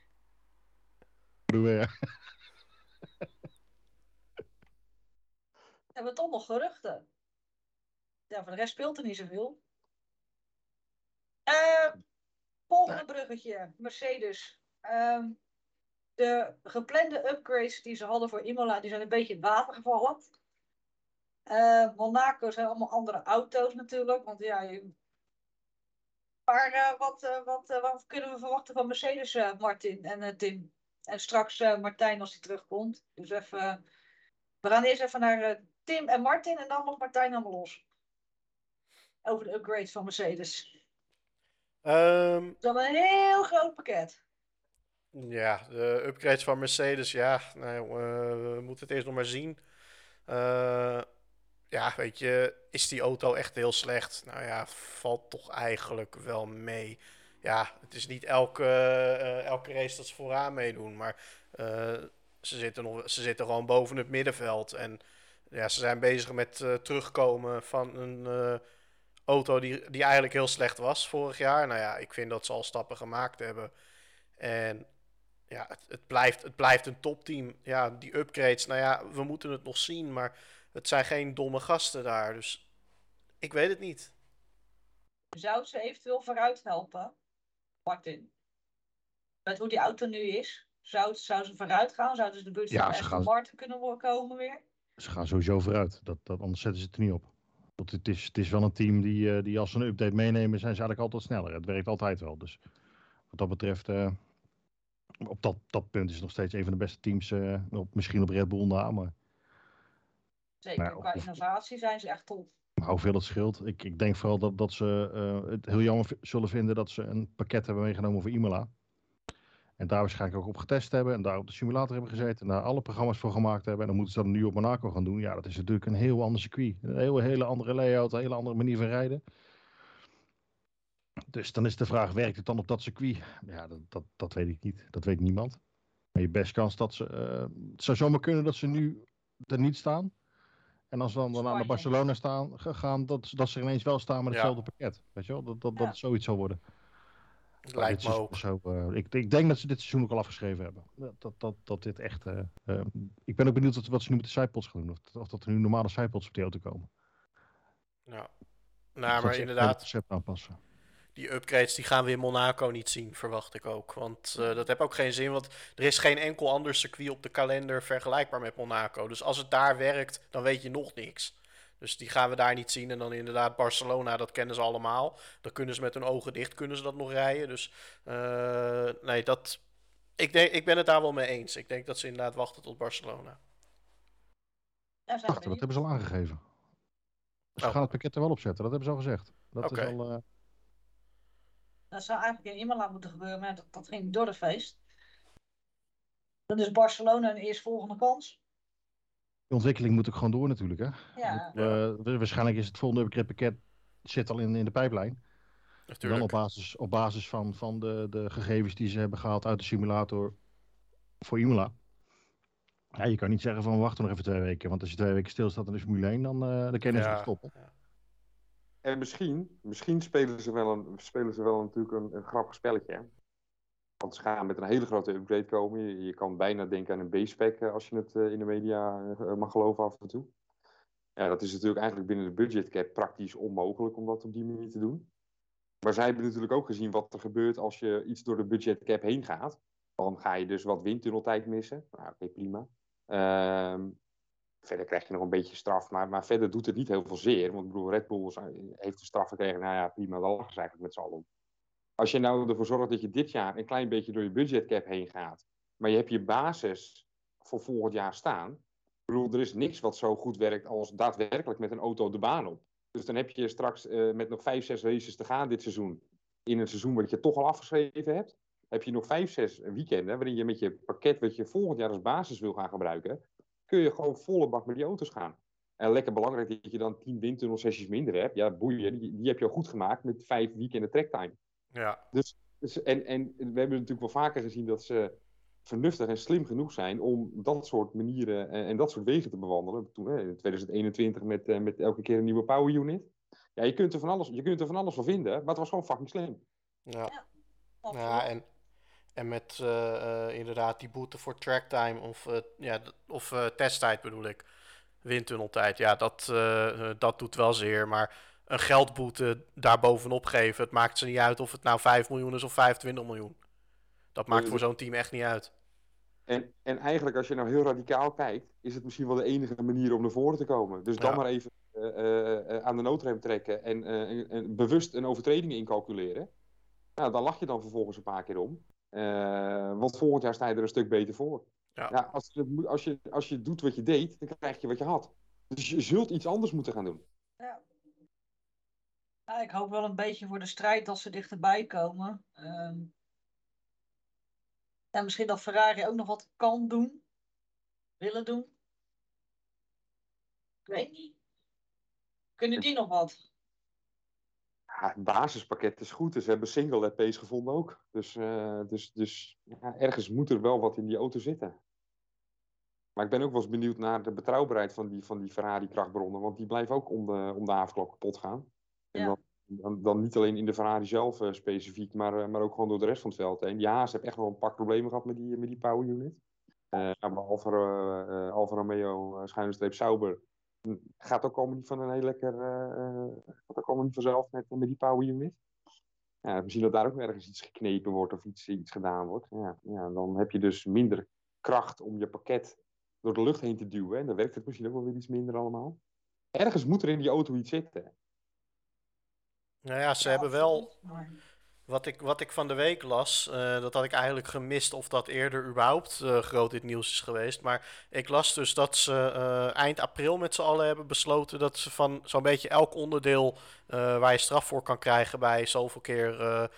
Hebben we toch nog geruchten? Ja, voor de rest speelt er niet zoveel. Eh, volgende bruggetje. Mercedes. Ehm, de geplande upgrades die ze hadden voor Imola, die zijn een beetje in het water gevallen. Eh, Monaco zijn allemaal andere auto's natuurlijk. Want ja, je... Maar eh, wat, eh, wat, wat kunnen we verwachten van Mercedes, Martin en Tim? En straks Martijn als hij terugkomt. Dus even... We gaan eerst even naar Tim en Martin en dan nog Martijn allemaal los. Over de upgrades van Mercedes. Ehm, Dat is een heel groot pakket. Ja, de upgrades van Mercedes, ja, nou, we moeten het eerst nog maar zien. Eh, ja, weet je, is die auto echt heel slecht? Nou ja, valt toch eigenlijk wel mee. Ja, het is niet elke, eh, elke race dat ze vooraan meedoen, maar eh, ze, zitten nog, ze zitten gewoon boven het middenveld. En ja, ze zijn bezig met eh, terugkomen van een auto die, die eigenlijk heel slecht was vorig jaar. Nou ja, ik vind dat ze al stappen gemaakt hebben. En ja, het, het, blijft, het blijft een topteam. Ja, die upgrades, nou ja, we moeten het nog zien, maar het zijn geen domme gasten daar. Dus ik weet het niet. Zou ze eventueel vooruit helpen? Martin. Met hoe die auto nu is. Zou, zou ze vooruit gaan? Zouden ze de buurt Ja, van gaan- Martin kunnen komen weer? ze gaan sowieso vooruit. Dat, dat, anders zetten ze het er niet op. Want het is, het is wel een team die, eh, die als ze een update meenemen, zijn ze eigenlijk altijd sneller. Het werkt altijd wel. Dus wat dat betreft, eh, op dat, dat punt is het nog steeds een van de beste teams. eh, op, misschien op Red Bull na, maar, Zeker, Maar qua innovatie zijn ze echt top. maar hoeveel het scheelt. Ik, ik denk vooral dat, dat ze eh, het heel jammer zullen vinden dat ze een pakket hebben meegenomen voor Imola. En daar waarschijnlijk ook op getest hebben. En daar op de simulator hebben gezeten. En daar alle programma's voor gemaakt hebben. En dan moeten ze dat nu op Monaco gaan doen. Ja, dat is natuurlijk een heel ander circuit. Een heel, hele andere layout. Een hele andere manier van rijden. Dus dan is de vraag, werkt het dan op dat circuit? Ja, dat, dat, dat weet ik niet. Dat weet niemand. Maar je best kans dat ze... eh, het zou zomaar kunnen dat ze nu er niet staan. En als we dan, dan naar Spanje. Barcelona staan, gaan, dat, dat ze ineens wel staan met Ja. hetzelfde pakket. Weet je wel? Dat, dat, dat Ja. het zoiets zal worden. Lijkt dit me ook. Zo, eh, ik, ik denk dat ze dit seizoen ook al afgeschreven hebben. Dat, dat, dat, dat dit echt. eh, eh, ik ben ook benieuwd wat, wat ze nu met de sidepods gaan doen. Of, of dat er nu normale sidepods op die auto komen. Ja. Nou, dat maar het inderdaad, concept aanpassen. Die upgrades die gaan we in Monaco niet zien, verwacht ik ook. Want eh, dat heeft ook geen zin, want er is geen enkel ander circuit op de kalender vergelijkbaar met Monaco. Dus als het daar werkt, dan weet je nog niks. Dus die gaan we daar niet zien. En dan inderdaad Barcelona, dat kennen ze allemaal. Dan kunnen ze met hun ogen dicht kunnen ze dat nog rijden. Dus eh, nee, dat... Ik, denk, ik ben het daar wel mee eens. Ik denk dat ze inderdaad wachten tot Barcelona. Wachten, dat hebben ze al aangegeven. Ze Oh. gaan het pakket er wel op zetten, dat hebben ze al gezegd. Dat Oké. is al. eh, Dat zou eigenlijk in Imola moeten gebeuren, maar dat, dat ging door de feest. Dan is Barcelona een eerstvolgende kans. de ontwikkeling moet ook gewoon door, natuurlijk. Hè? Ja, Eh, wa- waarschijnlijk is het volgende upgrade pakket zit al in, in de pijplijn. Dan Natuurlijk. op basis, op basis van, van de, de gegevens die ze hebben gehaald uit de simulator voor Imola. Ja, je kan niet zeggen van wacht nog even twee weken. Want als je twee weken stilstaat in de Formule 1, dan, eh dan Ja. niet stoppen. En misschien, misschien spelen ze wel, een, spelen ze wel natuurlijk een, een grappig spelletje. hè. Want ze gaan met een hele grote upgrade komen. Je, kan bijna denken aan een B-spec eh, als je het eh, in de media eh, mag geloven af en toe. Ja, dat is natuurlijk eigenlijk binnen de budgetcap praktisch onmogelijk om dat op die manier te doen. Maar zij hebben natuurlijk ook gezien wat er gebeurt als je iets door de budgetcap heen gaat. Dan ga je dus wat windtunneltijd missen. Nou, oké, prima. Ehm, verder krijg je nog een beetje straf, maar, maar verder doet het niet heel veel zeer. Want ik bedoel, Red Bull heeft een straf gekregen. Nou ja, prima, daar lachen eigenlijk met z'n allen. Als je nou ervoor zorgt dat je dit jaar een klein beetje door je budgetcap heen gaat, maar je hebt je basis voor volgend jaar staan. Ik bedoel, er is niks wat zo goed werkt als daadwerkelijk met een auto de baan op. Dus dan heb je straks eh, met nog vijf, zes races te gaan dit seizoen. In een seizoen wat je toch al afgeschreven hebt. Heb je nog vijf, zes weekenden waarin je met je pakket wat je volgend jaar als basis wil gaan gebruiken. Kun je gewoon volle bak met die auto's gaan. En lekker belangrijk dat je dan tien windtunnelsessies minder hebt. Ja, boeien, die, die heb je al goed gemaakt met vijf weekenden tracktime. Ja, Dus, en, en we hebben natuurlijk wel vaker gezien dat ze vernuftig en slim genoeg zijn om dat soort manieren en, en dat soort wegen te bewandelen. Toen, hè, in 2021 met, eh, met elke keer een nieuwe power unit. Ja, je kunt er van alles, je kunt er van alles van vinden, maar het was gewoon fucking slim. ja. absoluut. Ja, en, en met eh, eh, inderdaad die boete voor tracktime of, eh, ja, of testtijd bedoel ik. Windtunneltijd, ja, dat, dat doet wel zeer. Maar een geldboete daarbovenop geven, het maakt ze niet uit of het nou 5 miljoen is of 25 miljoen. Dat maakt voor zo'n team echt niet uit. En, en eigenlijk, als je nou heel radicaal kijkt, is het misschien wel de enige manier om naar voren te komen. Dus dan Ja. maar even aan de noodrem trekken en, en- en bewust een overtreding incalculeren. Nou, dan lach je dan vervolgens een paar keer om. Eh, want volgend jaar sta je er een stuk beter voor. Ja. Ja, als, je, als, je, als je doet wat je deed, dan krijg je wat je had. Dus je zult iets anders moeten gaan doen. Ja. Ja, ik hoop wel een beetje voor de strijd dat ze dichterbij komen. Ehm en misschien dat Ferrari ook nog wat kan doen. Willen doen. Ik weet niet. Kunnen die nog wat? Ja, het basispakket is goed. Dus ze hebben single LP's gevonden ook. Dus, eh, dus, dus ja, ergens moet er wel wat in die auto zitten. Maar ik ben ook wel eens benieuwd naar de betrouwbaarheid van die, van die Ferrari krachtbronnen. Want die blijven ook om de, om de havenklok kapot gaan. En Ja. dan, dan, dan niet alleen in de Ferrari zelf eh, specifiek, maar, eh, maar ook gewoon door de rest van het veld heen. Ja, ze hebben echt wel een pak problemen gehad met die, met die power unit. Maar Alfa, Alfa Romeo, uh, Sauber, gaat ook allemaal niet van een heel lekker, eh, eh, gaat ook allemaal niet vanzelf met, met die power unit. Ja, misschien dat daar ook ergens iets geknepen wordt of iets, iets gedaan wordt. Ja, ja, dan heb je dus minder kracht om je pakket door de lucht heen te duwen. En dan werkt het misschien ook wel weer iets minder allemaal. Ergens moet er in die auto iets zitten. Nou ja, ze hebben wel wat ik, wat ik van de week las, uh, dat had ik eigenlijk gemist of dat eerder überhaupt uh, groot het nieuws is geweest. Maar ik las dus dat ze uh, eind april met z'n allen hebben besloten dat ze van zo'n beetje elk onderdeel waar je straf voor kan krijgen bij zoveel keer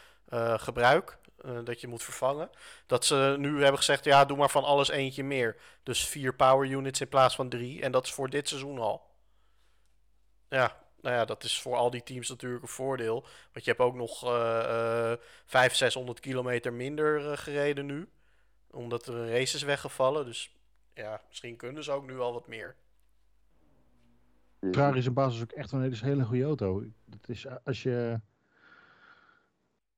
gebruik, dat je moet vervangen. Dat ze nu hebben gezegd, ja, doe maar van alles eentje meer. Dus vier power units in plaats van drie. En dat is voor dit seizoen al. Ja, nou ja, dat is voor al die teams natuurlijk een voordeel. Want je hebt ook nog uh, uh, 500, 600 kilometer minder uh, gereden nu. Omdat er een race is weggevallen. Dus ja, misschien kunnen ze ook nu al wat meer. Ferrari is in basis ook echt een hele, hele goede auto. Het is als je...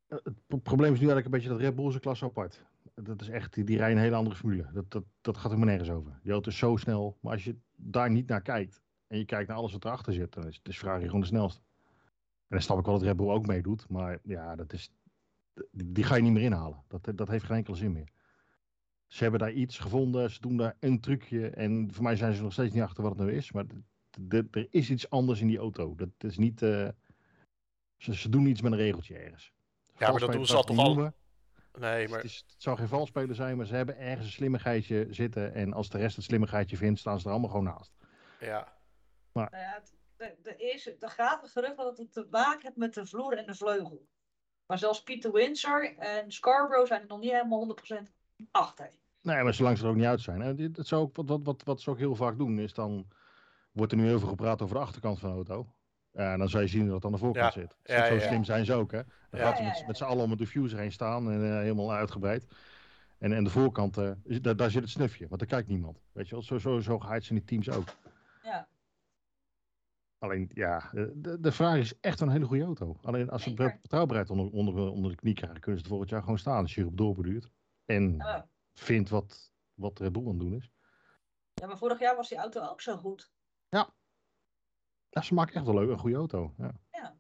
Het probleem is nu eigenlijk een beetje dat Red Bull is een klasse apart. Dat is echt, die, die rijden een hele andere formule. Dat, dat, dat gaat helemaal nergens over. Die auto is zo snel. Maar als je daar niet naar kijkt, en je kijkt naar alles wat erachter zit, dan is, is Ferrari gewoon de snelste. En dan snap ik wel dat Red Bull ook meedoet, maar ja, dat is, die, die ga je niet meer inhalen. Dat, dat heeft geen enkele zin meer. Ze hebben daar iets gevonden, ze doen daar een trucje en voor mij zijn ze nog steeds niet achter wat het nou is, maar er is iets anders in die auto. Dat is niet, uh, ze, ze, doen iets met een regeltje ergens. Ja, maar dat doen ze al toch al. Nee, maar... Het, is, het, zou geen valspeler zijn, maar ze hebben ergens een slimmigheidje zitten. En als de rest het slimmigheidje vindt, staan ze er allemaal gewoon naast. Ja, maar... Nou ja, de, de eerste, er gaat gerucht dat het te maken heeft met de vloer en de vleugel. Maar zelfs Peter Windsor en Scarborough zijn er nog niet helemaal 100% achter. Nee, maar zolang ze er ook niet uit zijn. Hè. Dat zou ook, wat, wat, wat, wat ze ook heel vaak doen, is dan wordt er nu heel veel gepraat over de achterkant van de auto. Ja, en dan zou je zien dat het aan de voorkant ja. zit. Ja, zo slim zijn ze ook, hè. Dan gaan ze met, met z'n allen om een diffuser heen staan en uh, helemaal uitgebreid. En, en de voorkant, uh, daar, daar zit het snufje, want daar kijkt niemand. Weet je wel, zo, zo, zo geheid zijn die teams ook. Ja. Alleen, ja, de, de vraag is echt een hele goede auto. Alleen als ze betrouwbaarheid onder, onder, onder de knie krijgen, kunnen ze het volgend jaar gewoon staan als je erop doorbeduurt. En vindt wat, wat Red Bull aan het doen is. Ja, maar vorig jaar was die auto ook zo goed. Ja. Ja, ze maken echt wel leuk, een goede auto. Ja. ja.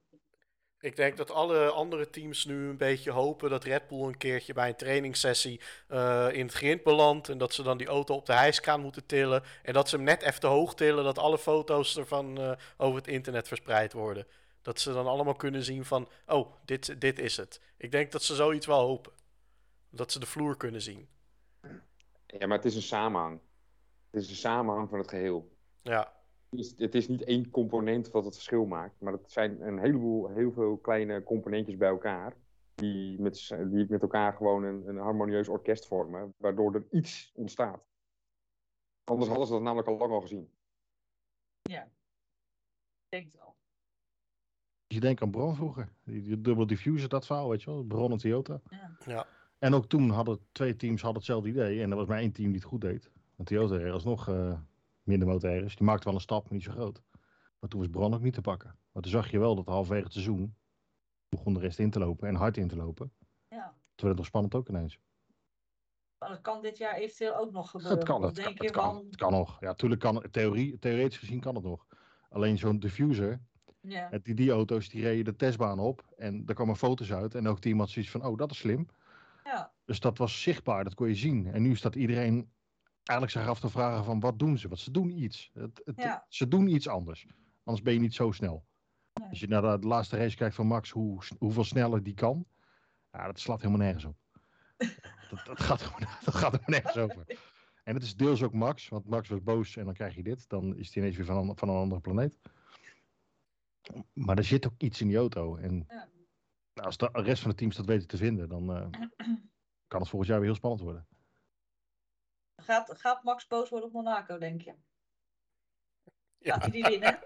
Ik denk dat alle andere teams nu een beetje hopen dat Red Bull een keertje bij een trainingssessie uh, in het grind belandt. En dat ze dan die auto op de hijskraan moeten tillen. En dat ze hem net even te hoog tillen, dat alle foto's ervan uh, over het internet verspreid worden. Dat ze dan allemaal kunnen zien van, oh, dit, dit is het. Ik denk dat ze zoiets wel hopen. Dat ze de vloer kunnen zien. Ja, maar het is een samenhang. Het is een samenhang van het geheel. Ja is, het is niet één component wat het verschil maakt, maar het zijn een heleboel, heel veel kleine componentjes bij elkaar. Die met, die met elkaar gewoon een, een harmonieus orkest vormen, waardoor er iets ontstaat. Anders hadden ze dat namelijk al lang al gezien. Ja, ik denk het al. Je denkt aan Bron vroeger, die, die dubbel diffuser, dat verhaal, weet je wel, Bron en Toyota. Ja. ja. En ook toen hadden twee teams hadden hetzelfde idee en er was maar één team die het goed deed. Want Toyota alsnog uh, minder motoren. Die maakte wel een stap, maar niet zo groot. Maar toen was Bron ook niet te pakken. Maar toen zag je wel dat halverwege het seizoen begon de rest in te lopen en hard in te lopen. Ja. Toen werd het nog spannend ook ineens. Maar dat kan dit jaar eventueel ook nog gebeuren. Het kan, het, denk kan, je het, kan, van... het kan nog. Ja, tuurlijk kan het. Theorie, theoretisch gezien kan het nog. Alleen zo'n diffuser, ja. die, die auto's die reden de testbaan op en er kwamen foto's uit en ook die iemand zoiets van, oh dat is slim. Ja. Dus dat was zichtbaar, dat kon je zien. En nu staat iedereen eigenlijk zich af te vragen van wat doen ze? Want ze doen iets. Het, het, Ja. Ze doen iets anders. Anders ben je niet zo snel. Nee. Als je naar de laatste race kijkt van Max, hoe, hoeveel sneller die kan. Ja, dat slaat helemaal nergens op. dat, dat, gaat gewoon, dat gaat helemaal nergens over. En het is deels ook Max, want Max was boos en dan krijg je dit. Dan is hij ineens weer van, een- van een andere planeet. Maar er zit ook iets in die auto. En Ja. nou, als de rest van de teams dat weten te vinden, dan eh, kan het volgend jaar weer heel spannend worden. Gaat, gaat Max boos worden op Monaco, denk je? Ja. Gaat hij die winnen?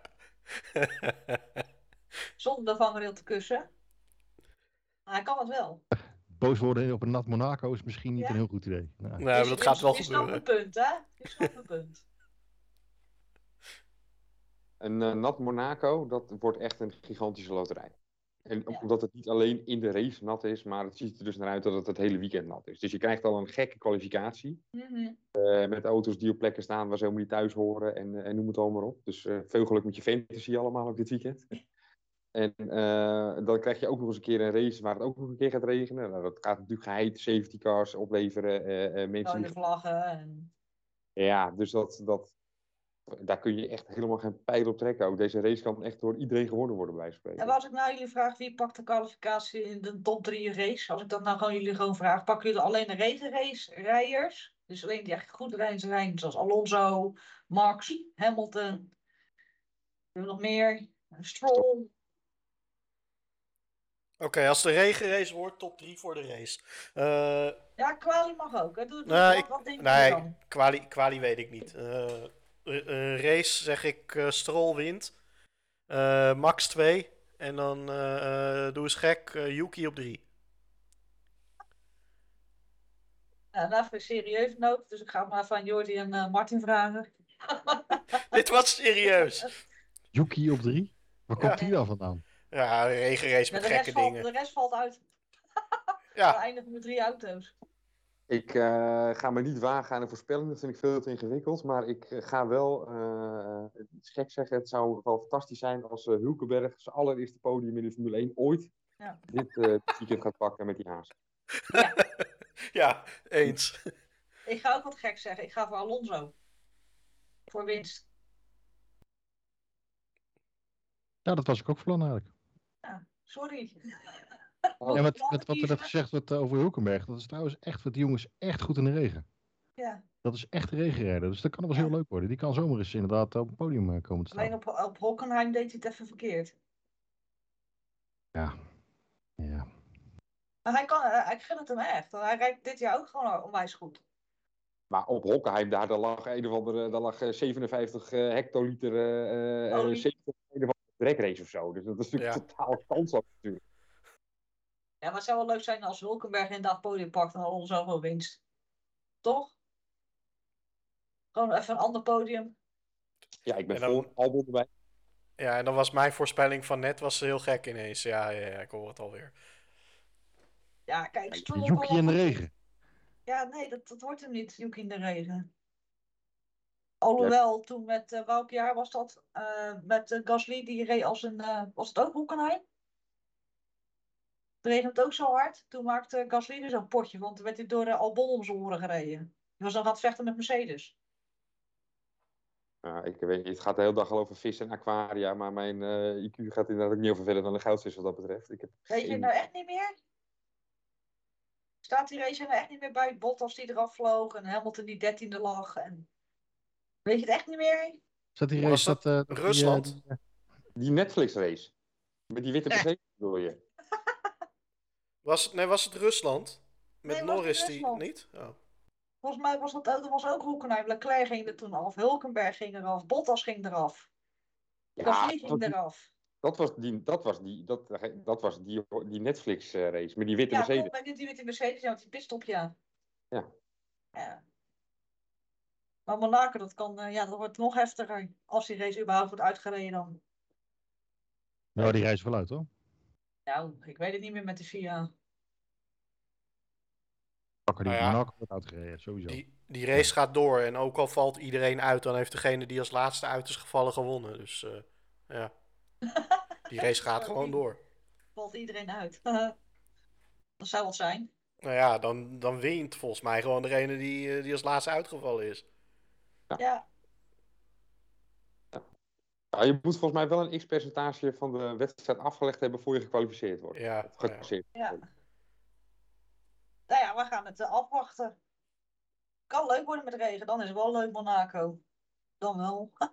Zonder de vangrail te kussen? Maar hij kan het wel. Boos worden op een nat Monaco is misschien niet Ja. een heel goed idee. Nou, Nee, maar dat je- gaat wel je snapt gebeuren. mijn punt, hè? Je snapt mijn punt. Een eh, nat Monaco, dat wordt echt een gigantische loterij. En Ja. omdat het niet alleen in de race nat is, maar het ziet er dus naar uit dat het het hele weekend nat is. Dus je krijgt al een gekke kwalificatie. Eh, met auto's die op plekken staan waar ze helemaal niet thuis horen en, eh, en noem het allemaal op. Dus eh, veel geluk met je fantasy allemaal ook dit weekend. En dan krijg je ook nog eens een keer een race waar het ook nog een keer gaat regenen. Nou, dat gaat natuurlijk geheid safety cars opleveren. mensen Rode vlaggen en... Ja, dus dat, dat, daar kun je echt helemaal geen pijl op trekken. Ook deze race kan echt door iedereen gewonnen worden, bij spreken. En als ik nou jullie vraag wie pakt de kwalificatie in de top 3 race, als ik dat nou gewoon jullie gewoon vraag, pakken jullie alleen de regenrace rijders? Dus alleen die echt goed rijden zijn, zoals Alonso, Max, Hamilton. We hebben nog meer. Stroll. Oké, als de regenrace wordt, top 3 voor de race. Eh, Ja, kwalie mag ook. Hè. Doe, doe Nee, wat, ik- wat denk je nee, dan? kwalie, kwalie weet ik niet. Eh, race zeg ik eh Stroll wint. Eh, Max 2. En dan eh, eh, doe eens gek, eh, Yuki op 3. Nou, nou even een serieus noot, dus ik ga maar van Jordi en eh, Martin vragen. Dit was serieus. Yuki op drie? Waar komt Ja. die dan vandaan? Ja, een regenrace met gekke valt, dingen. de rest valt uit. We Ja, eindigen met drie auto's. Ik eh, ga me niet wagen aan een voorspelling, dat vind ik veel te ingewikkeld. Maar ik eh, ga wel eh, iets gek zeggen. Het zou wel fantastisch zijn als eh, Hulkenberg zijn allereerste podium in de Formule 1 ooit Ja. dit eh, weekend gaat pakken met die haas. ja, eens. Ik ga ook wat gek zeggen. Ik ga voor Alonso. Voor winst. Ja, dat was ik ook van plan eigenlijk. Sorry. Oh, En wat, Laten wat, er net gezegd wordt eh, over Hulkenberg, dat is trouwens echt wat die jongens echt goed in de regen. Ja, Dat is echt regenrijder, dus dat kan wel eens Ja. heel leuk worden. Die kan zomaar eens inderdaad op het podium eh, komen te alleen staan. op, op Hockenheim deed hij het even verkeerd. Ja. ja. Maar hij kan, eh, ik gun het hem echt. Want Hij rijdt dit jaar ook gewoon onwijs goed. Maar op Hockenheim, daar, daar lag een of andere, daar lag eh, 57 eh, hectoliter Olie. 70 een of andere dragrace of zo. Dus dat is natuurlijk Ja. totaal kansloos natuurlijk. Ja, maar het zou wel leuk zijn als Hulkenberg inderdaad het podium pakt en Alonso wel winst. Toch? Gewoon even een ander podium. Ja, ik ben En dan- voor Albon erbij. Ja, en dan was mijn voorspelling van net was heel gek ineens. Ja, ja, ja ik hoor het alweer. Ja, kijk, Yuki kan in de regen. Ja, nee, dat, dat wordt hem niet, Yuki in de regen. Alhoewel, toen met, eh, welk jaar was dat? Eh, met eh, Gasly, die reed als een, eh, was het ook Hockenheim? Het regent ook zo hard. Toen maakte Gasly dus een potje, want toen werd hij door de Albon om zijn oren gereden. Die was dan aan het vechten met Mercedes. Ja, ik weet niet, het gaat de hele dag al over vis en aquaria, maar mijn eh, IQ gaat inderdaad ook niet over verder dan de goudvis wat dat betreft. Ik heb Weet je geen- het nou echt niet meer? Staat die race er nou echt niet meer bij? Bottas die eraf vloog en Hamilton die dertiende lag. En... Weet je het echt niet meer? Zat die race dat dat, eh, dat eh, Rusland? die, eh, Die Netflix race. Met die witte Eh. Bedoel je? Was het, nee, was het Rusland? Met Nee, Norris die niet? Oh. Volgens mij was dat, dat was ook Hockenheim. Leclerc ging er toen af. Hulkenberg ging eraf. Bottas ging eraf. Gasly dat, ging eraf. dat was die, dat was die, dat, dat was die, die Netflix eh, race met die witte Ja, Mercedes. Met die witte Mercedes, ja, die pitstop, ja. Ja. ja. Maar Monaco, dat kan, eh, ja, dat wordt nog heftiger. Als die race überhaupt wordt uitgereden dan. Nou, die reizen wel uit hoor. Nou, ik weet het niet meer met de FIA. Pakken die Nou ja. Monaco wordt uitgereden, sowieso. Die, die race gaat door en ook al valt iedereen uit, dan heeft degene die als laatste uit is gevallen gewonnen. Dus eh, ja, die race gaat gewoon door. Valt iedereen uit. dat zou wat zijn. Nou ja, dan, dan wint volgens mij gewoon degene die, eh, die als laatste uitgevallen is. Ja, Ja, je moet volgens mij wel een x-percentage van de wedstrijd afgelegd hebben voor je gekwalificeerd wordt. Ja, ja. Nou ja, we gaan het eh, afwachten. Kan leuk worden met regen, dan is het wel leuk Monaco. Dan wel.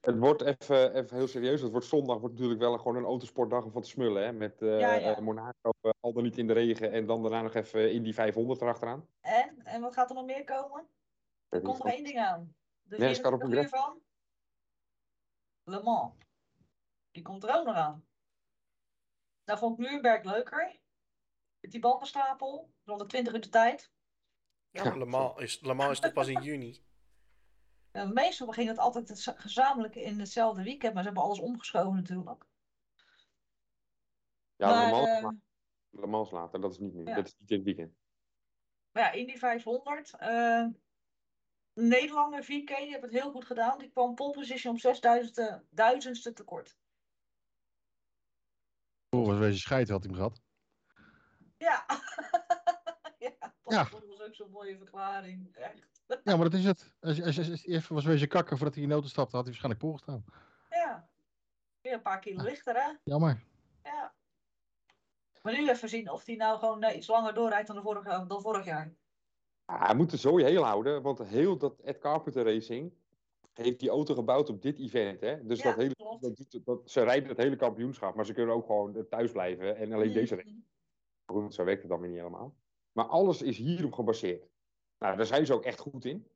Het wordt even, even heel serieus. Het wordt zondag wordt natuurlijk wel gewoon een autosportdag om van te smullen. Hè? Met eh, Ja, ja. eh, Monaco al dan niet in de regen en dan daarna nog even in die 500 erachteraan. En? En wat gaat er nog meer komen? Er komt er één ding aan. De op 24 een uur van Le Mans. Die komt er ook nog aan. Nou vond ik Nürnberg leuker. Met die bandenstapel. Rond de 20 uur de tijd. Ja, Le Mans is, Le Mans is toch pas in juni? En meestal ging het altijd het za- gezamenlijk in hetzelfde weekend. Maar ze hebben alles omgeschoven natuurlijk. Ja, maar, Le, Mans, eh, later. Le Mans later, dat is niet nu. ja. Dat is niet dit weekend. Maar ja, Indy 500. eh Nederlander VK, die heeft het heel goed gedaan. Die kwam pole position op 6000 duizendste tekort. Volgens deze scheid had hij hem gehad. Ja. ja, dat Ja. was ook zo'n mooie verklaring. Echt. Ja, maar dat is het. Als, je- als, als je even was wezen kakken voordat hij in auto stapte, had hij waarschijnlijk voorgestaan. Ja. Weer een paar kilo lichter, hè? Jammer. Ja. Maar nu even zien of hij nou gewoon iets langer doorrijdt dan, de vorige, dan vorig jaar. Ja, hij moet de zooi heel houden, want heel dat Ed Carpenter Racing heeft die auto gebouwd op dit event. Hè? Dus Ja, dat hele, dat, dat, ze rijden het hele kampioenschap, maar ze kunnen ook gewoon thuis blijven en alleen deze race. Mhm. Goed, zo werkt het dan weer niet helemaal. Maar alles is hierop gebaseerd. Nou, daar zijn ze ook echt goed in.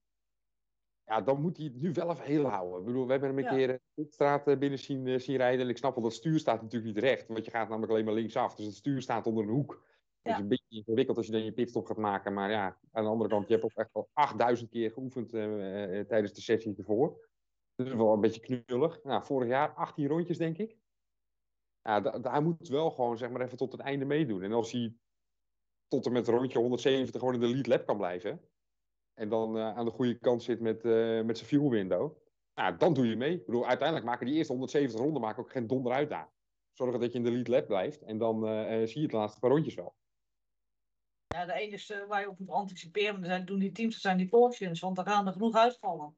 Ja, dan moet hij het nu wel even heel houden. Ik bedoel, we hebben hem een Ja. keer de straat binnen zien, eh, zien rijden. En ik snap wel, dat stuur staat natuurlijk niet recht. Want je gaat namelijk alleen maar linksaf. Dus het stuur staat onder een hoek. Ja. is een beetje ingewikkeld als je dan je pitstop gaat maken. Maar ja, aan de andere kant, je hebt ook echt al 8000 keer geoefend eh, eh, tijdens de sessie ervoor. Dus wel een beetje knullig. Nou, vorig jaar 18 rondjes, denk ik. Ja, da- da- hij moet wel gewoon zeg maar even tot het einde meedoen. En als hij tot en met rondje 170 gewoon in de lead lap kan blijven. En dan eh, aan de goede kant zit met, met zijn fuel window. Nou, dan doe je mee. Ik bedoel, uiteindelijk maken die eerste 170 ronden maken ook geen donder uit daar. Zorgen dat je in de lead lap blijft. En dan zie je het laatste paar rondjes wel. Ja, de enige waar je op moet anticiperen zijn, doen die teams, dat zijn die portions. Want daar gaan er genoeg uitvallen.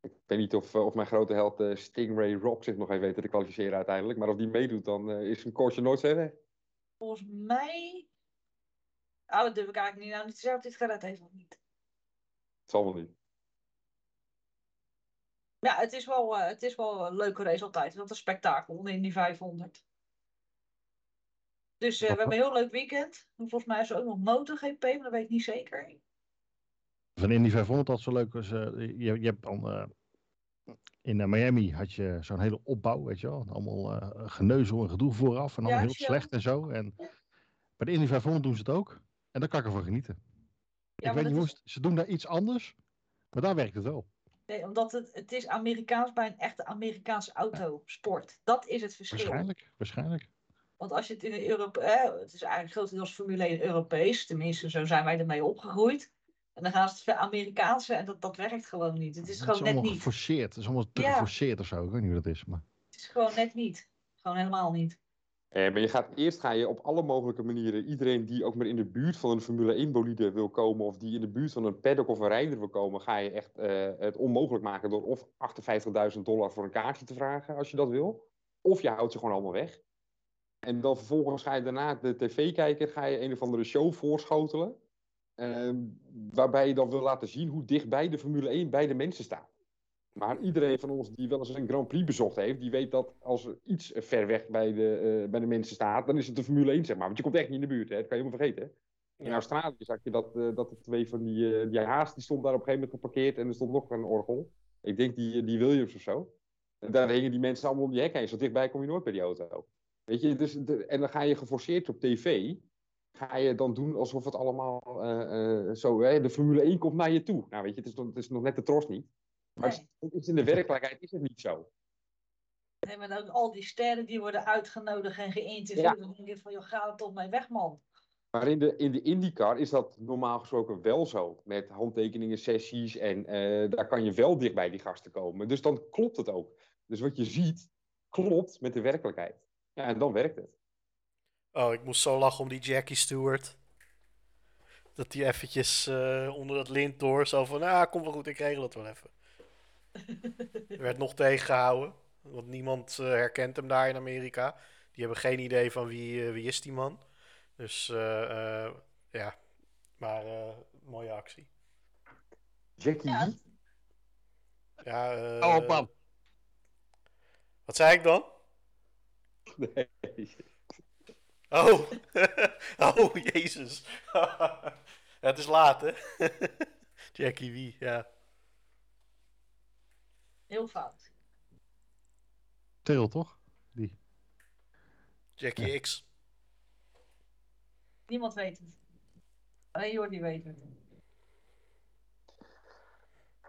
Ik weet niet of, eh, of mijn grote held eh, Stingray Rock zich nog even weet te kwalificeren uiteindelijk. Maar als die meedoet, dan eh, is een koersje nooit weg. Volgens mij... Oh, dat durf ik eigenlijk niet, nou, niet te zeggen of dit gered heeft of niet. Het zal wel niet. Ja, het is wel, eh, het is wel een leuke race altijd. Wat een spektakel in die 500. Dus eh, we hebben een heel leuk weekend. Volgens mij is er ook nog MotoGP, maar dat weet ik niet zeker. Van Indy 500 dat zo leuk was. eh, je, je hebt dan eh, in Miami had je zo'n hele opbouw, weet je wel. Allemaal geneuzel en gedoe vooraf en allemaal Ja, heel slecht en zo. En bij de Indy 500 doen ze het ook. En daar kan ik ervan genieten. Ja, ik weet niet hoe is- ze doen daar iets anders, maar daar werkt het wel. Nee, omdat het, het is Amerikaans bij een echte Amerikaanse autosport. Dat is het verschil. Waarschijnlijk, waarschijnlijk. Want als je het in de Europe, eh, het is eigenlijk grotendeels Formule 1 Europees, tenminste zo zijn wij ermee opgegroeid. En dan gaan ze het voor Amerikaanse en dat, dat werkt gewoon niet. Het is Het gewoon net allemaal niet. geforceerd. Het is allemaal te Ja. geforceerd of zo. Ik weet niet hoe dat is. Maar... Het is gewoon net niet. Gewoon helemaal niet. Eh, maar je gaat, eerst ga je op alle mogelijke manieren iedereen die ook maar in de buurt van een Formule 1 bolide wil komen, of die in de buurt van een paddock of een rijder wil komen, ga je echt eh, het onmogelijk maken door of 58.000 dollar voor een kaartje te vragen als je dat wil. Of je houdt ze gewoon allemaal weg. En dan vervolgens ga je daarna de tv kijken, ga je een of andere show voorschotelen. ehm, waarbij je dan wil laten zien hoe dichtbij de Formule 1 bij de mensen staat. Maar iedereen van ons die wel eens een Grand Prix bezocht heeft, die weet dat als er iets ver weg bij de, eh, bij de mensen staat, dan is het de Formule 1, zeg maar. Want je komt echt niet in de buurt, hè? dat kan je helemaal vergeten. hè. In. Australië zag je dat, eh, dat er twee van die, eh die haas, die stond daar op een gegeven moment geparkeerd en er stond nog een orgel. Ik denk die, die Williams of zo. En daar hingen die mensen allemaal om die hek heen. Zo dichtbij kom je nooit bij die auto. Weet je, dus de- en dan ga je geforceerd op tv. Ga je dan doen alsof het allemaal eh, eh, zo, hè, de Formule 1 komt naar je toe. Nou weet je, het is nog, het is nog net de tros niet. Maar Nee. het is in de werkelijkheid is het niet zo. Nee, maar dan al die sterren die worden uitgenodigd en geïnterviewd. Ja. Dan denk je van, joh, ga er toch mee weg, man. Maar in de, in de IndyCar is dat normaal gesproken wel zo. Met handtekeningen, sessies en eh, daar kan je wel dicht bij die gasten komen. Dus dan klopt het ook. Dus wat je ziet, klopt met de werkelijkheid. Ja, en dan werkt het. Oh, ik moest zo lachen om die Jackie Stewart. Dat die eventjes eh, onder dat lint door, zo van, ah, kom wel goed, ik regel het wel even. Er werd nog tegengehouden, want niemand eh, herkent hem daar in Amerika. Die hebben geen idee van wie, eh, wie is die man. Dus, eh, eh, ja, maar eh, mooie actie. Jackie, Ja. Ja, eh, Oh, man. Wat zei ik dan? Nee. Oh, oh, jezus. ja, het is laat, hè? Jackie wie, ja. Heel fout. Terrell, toch? Die. Jackie X. Niemand weet het. Alleen Jordi weet het.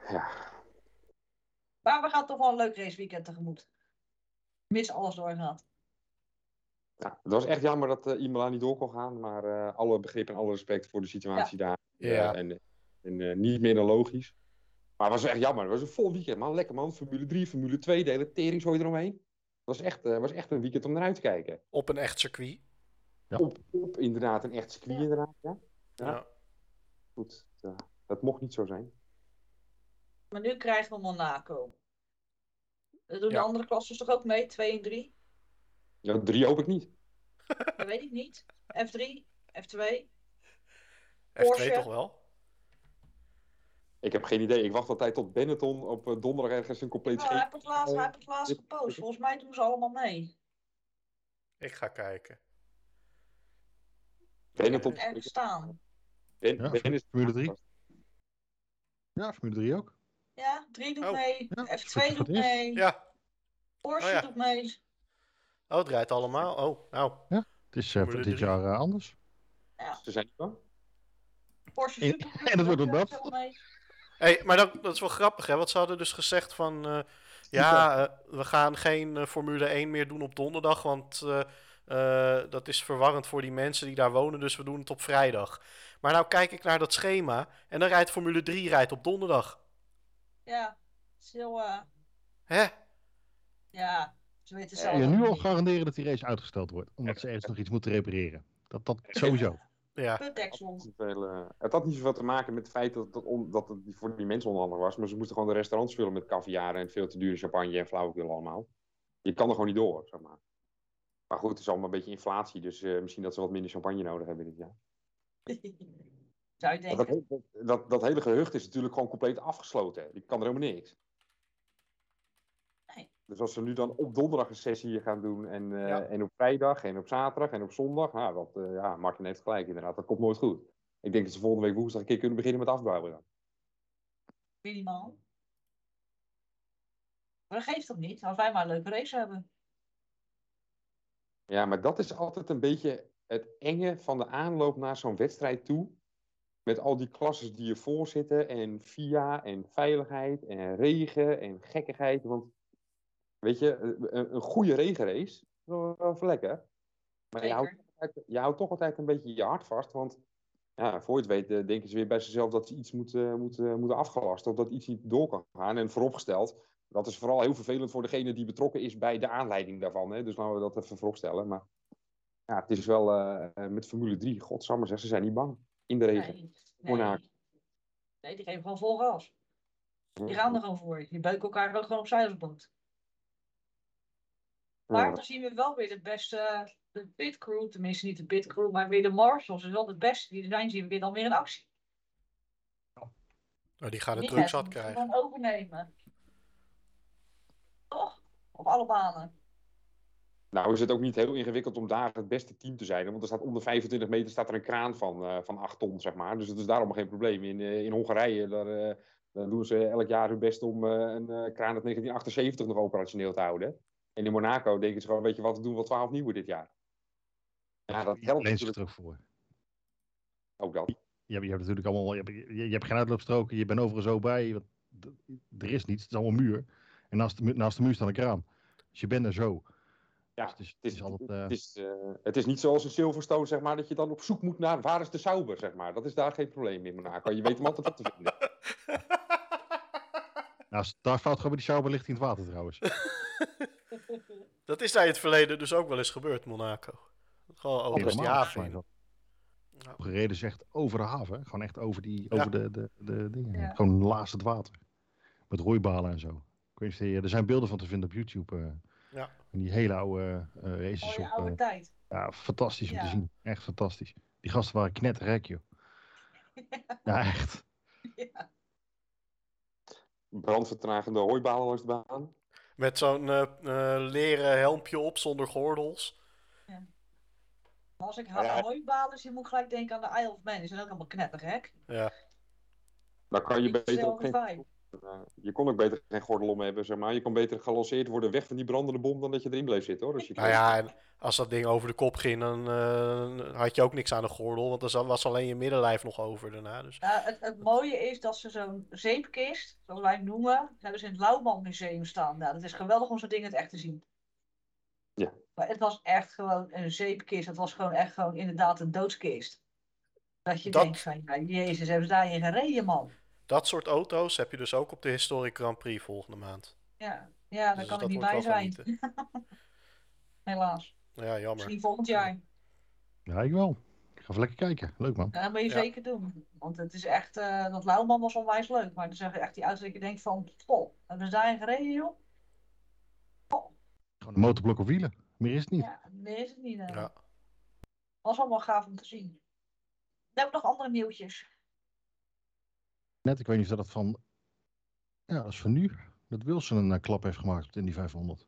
Ja. Maar we gaan toch wel een leuk raceweekend tegemoet. Mis alles doorgaat. Ja, het was echt jammer dat eh Imola niet door kon gaan. Maar eh, alle begrip en alle respect voor de situatie daar. Ja. Eh, en en eh, niet meer dan logisch. Maar het was echt jammer. Het was een vol weekend, man. Lekker, man. Formule 3, Formule 2, de hele teringzooi eromheen. Het was echt, eh, was echt een weekend om naar uit te kijken. Op een echt circuit. Ja. Op, op inderdaad een echt circuit, Ja. inderdaad. Ja. Ja. Ja. goed, eh, dat mocht niet zo zijn. Maar nu krijgen we Monaco. Dat doen Ja. de andere klassen toch ook mee? 2 en 3? Ja, drie hoop ik niet. Dat weet ik niet. F3, F2. F2 Porsche. toch wel? Ik heb geen idee. Ik wacht altijd tot Benetton op eh, donderdag ergens een compleet Nou, hij heeft het laatst, hij heeft het laatst gepost. Volgens mij doen ze allemaal mee. Ik ga kijken. Benetton. Ergens staan. Ben, Ja, Ben is Formule 3. Ja, Formule 3 ook. Ja, 3 doet Oh. mee. Ja, F2 voor- voor doet mee. Ja, Porsche Oh ja. doet mee. Oh, het rijdt allemaal. Oh, nou. Het is eh, Formule dit 3. jaar eh, anders. Ze zijn niet bang. Porsche En- Super en het wordt ook dat. Hey, maar dat, dat is wel grappig, hè? Want ze hadden dus gezegd van... eh, ja, eh, we gaan geen Formule 1 meer doen op donderdag, want eh, eh, dat is verwarrend voor die mensen die daar wonen, dus we doen het op vrijdag. Maar nou kijk ik naar dat schema en dan rijdt Formule 3 rijdt op donderdag. Ja, het is heel, eh, Hè? Ze weten Kun zelf je nu al garanderen dat die race uitgesteld wordt. Omdat ze ergens nog iets moeten repareren. Dat, dat sowieso. Ja. Eh, het had niet zoveel te maken met het feit dat, dat, on- dat het voor die mensen onhandig was. Maar ze moesten gewoon de restaurants vullen met caviar en veel te dure champagne en flauwekul allemaal. Je kan er gewoon niet door, zeg maar. Maar goed, het is allemaal een beetje inflatie. Dus eh, misschien dat ze wat minder champagne nodig hebben dit jaar. Zou je denken. dat, dat, dat hele gehucht is natuurlijk gewoon compleet afgesloten. Je kan er helemaal niks. Dus als ze nu dan op donderdag een sessie gaan doen en, eh, Ja. en op vrijdag en op zaterdag en op zondag. Nou, dat, eh, ja, Martin heeft gelijk inderdaad. Dat komt nooit goed. Ik denk dat ze volgende week woensdag een keer kunnen beginnen met afbouwen dan. Minimaal. Maar dat geeft toch niet, als wij maar een leuke race hebben. Ja, maar dat is altijd een beetje het enge van de aanloop naar zo'n wedstrijd toe. Met al die klasses die ervoor zitten en VIA en veiligheid en regen en gekkigheid. Want weet je, een, een goede regenrace wel, lekker. Maar je houdt, je houdt toch altijd een beetje je hart vast. Want ja, voor je het weet eh, denken ze weer bij zichzelf dat ze iets moeten, moeten, moeten afgelasten. Of dat iets niet door kan gaan. En vooropgesteld, dat is vooral heel vervelend voor degene die betrokken is bij de aanleiding daarvan. Hè? Dus laten we dat even vooropstellen. Maar ja, het is wel eh, eh, met Formule 3, godsamme zeg, ze zijn niet bang in de regen. Nee, Monaco. nee. nee, die geven gewoon vol gas. Die gaan er gewoon voor. Die beuken elkaar ook gewoon opzij als boot. Maar dan zien we wel weer de beste, de pitcrew, tenminste niet de pitcrew, maar weer de marshals. Dus wel de beste die er zijn, zien we weer dan weer in actie. Nou, die gaan het Die druk zat het krijgen. Gewoon overnemen. Toch? Op alle banen. Nou is het ook niet heel ingewikkeld om daar het beste team te zijn. Want er staat onder 25 meter staat er een kraan van, eh, van 8 ton, zeg maar. Dus dat is daarom geen probleem. In, eh, in Hongarije daar, eh, daar doen ze elk jaar hun best om eh, een eh, kraan uit 1978 nog operationeel te houden. En in Monaco denken ze gewoon, weet je wat, we doen wel 12 nieuwe dit jaar. Ja, dat helpt natuurlijk terug voor. ook dat. Je hebt, je hebt natuurlijk allemaal, je hebt, je, je hebt geen uitloopstroken, je bent overal zo bij. want Er is niets, het is allemaal muur. En naast de, naast de muur staat een kraan. Dus je bent er zo. Ja, Dus het is, Het is, altijd, eh, het, is, eh, het is niet zoals een Silverstone, zeg maar, dat je dan op zoek moet naar waar is de Sauber, zeg maar. Dat is daar geen probleem in Monaco. Je weet hem altijd op te vinden. nou, daar fout bij die Sauber ligt in het water trouwens. Dat is daar in het verleden dus ook wel eens gebeurd, Monaco. Gewoon over die Helemaal, haven. dat. Gereden echt over de haven. Gewoon echt over, die, Ja. over de, de, de dingen. Ja. Gewoon naast het water. Met roeibalen en zo. Ik weet er zijn beelden van te vinden op YouTube. eh Ja. van die hele oude eh races Mooie op. oude eh, tijd. ja, fantastisch om Ja. te zien. Echt fantastisch. Die gasten waren knetterrek, joh. Ja, echt. Ja. Brandvertragende hooibalen langs de baan. Met zo'n eh, eh, leren helmpje op zonder gordels. Als ik Ja, ja. zie, moet ik gelijk denken aan de Isle of Man. Die zijn ook allemaal knettergek. Ja. Dan kan je beter ook dezelfde geen, eh, je kon ook beter geen gordel om hebben, zeg maar. Je kon beter gelanceerd worden weg van die brandende bom dan dat je erin bleef zitten, hoor. Dus je Nou ja, en als dat ding over de kop ging, dan eh, had je ook niks aan de gordel. Want dan was alleen je middenlijf nog over daarna. Dus Nou, het, het mooie is dat ze zo'n zeepkist, zoals wij het noemen, hebben ze in het Lauwman Museum staan. Nou, dat is geweldig om zo'n ding in het echt te zien. Ja. Maar het was echt gewoon een zeepkist. Het was gewoon echt gewoon inderdaad een doodskist. Dat je Dat- denkt van, ja, jezus, hebben ze daarin gereden, man. Dat soort auto's heb je dus ook op de Historic Grand Prix volgende maand. Ja, ja daar Dus kan dat ik niet bij zijn. Helaas. Ja, jammer. Misschien volgend jaar. Ja, ik wel. Ik ga even lekker kijken. Leuk man. Ja, dat moet je Ja. zeker doen. Want het is echt, eh, dat Lauwman was onwijs leuk. Maar dan zeggen echt die auto's dat je denkt van, goh, hebben ze daarin gereden joh? Gewoon een motorblok op wielen. Meer is het niet. Ja, nee is het niet. eh. Ja. Was allemaal gaaf om te zien. Dan hebben we nog andere nieuwtjes. Net, ik weet niet of dat van... Ja, dat is van nu. Dat Wilson een eh, klap heeft gemaakt in die 500.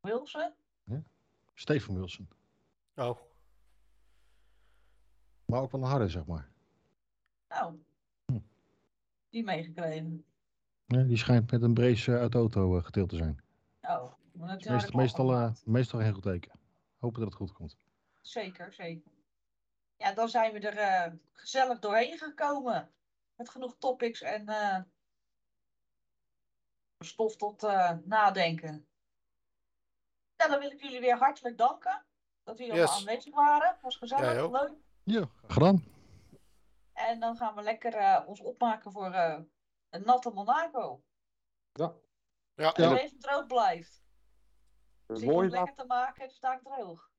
Wilson? Steven Wilson. Oh, Maar ook wel een harde, zeg maar. Nou, Hm. die meegekregen. Ja, die schijnt met een brace eh, uit de auto eh, geteeld te zijn. Oh, meestal, meestal geen goed teken. Hopen dat het goed komt. Zeker, zeker. Ja, dan zijn we er eh, gezellig doorheen gekomen. Met genoeg topics en eh, stof tot eh, nadenken. Nou, dan wil ik jullie weer hartelijk danken. Dat jullie allemaal Yes. aanwezig waren. Was gezellig, ook. leuk. Ja, gedaan. En dan gaan we lekker eh, ons opmaken voor eh, een natte Monaco. Ja. ja. En Ja. even droog blijft. Het je mooie, om lekker te maken, het is daar droog.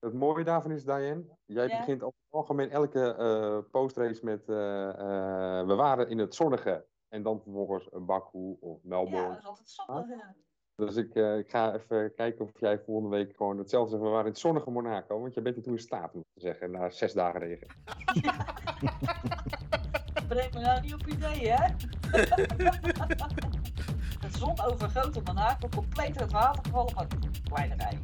Het mooie daarvan is, Diane, jij Ja. begint over het algemeen elke eh, postrace met eh, eh, we waren in het zonnige. En dan vervolgens een Baku of Ja, Melbourne. dat is altijd zonnig. ja. Dus ik, ik ga even kijken of jij volgende week gewoon hetzelfde zegt. We waren in het zonnige Monaco, want je bent er toen in staat om te zeggen na zes dagen regen. Breng me nou niet op idee, hè? het zonovergoten Monaco, compleet het water gevallen, maar kleine rij.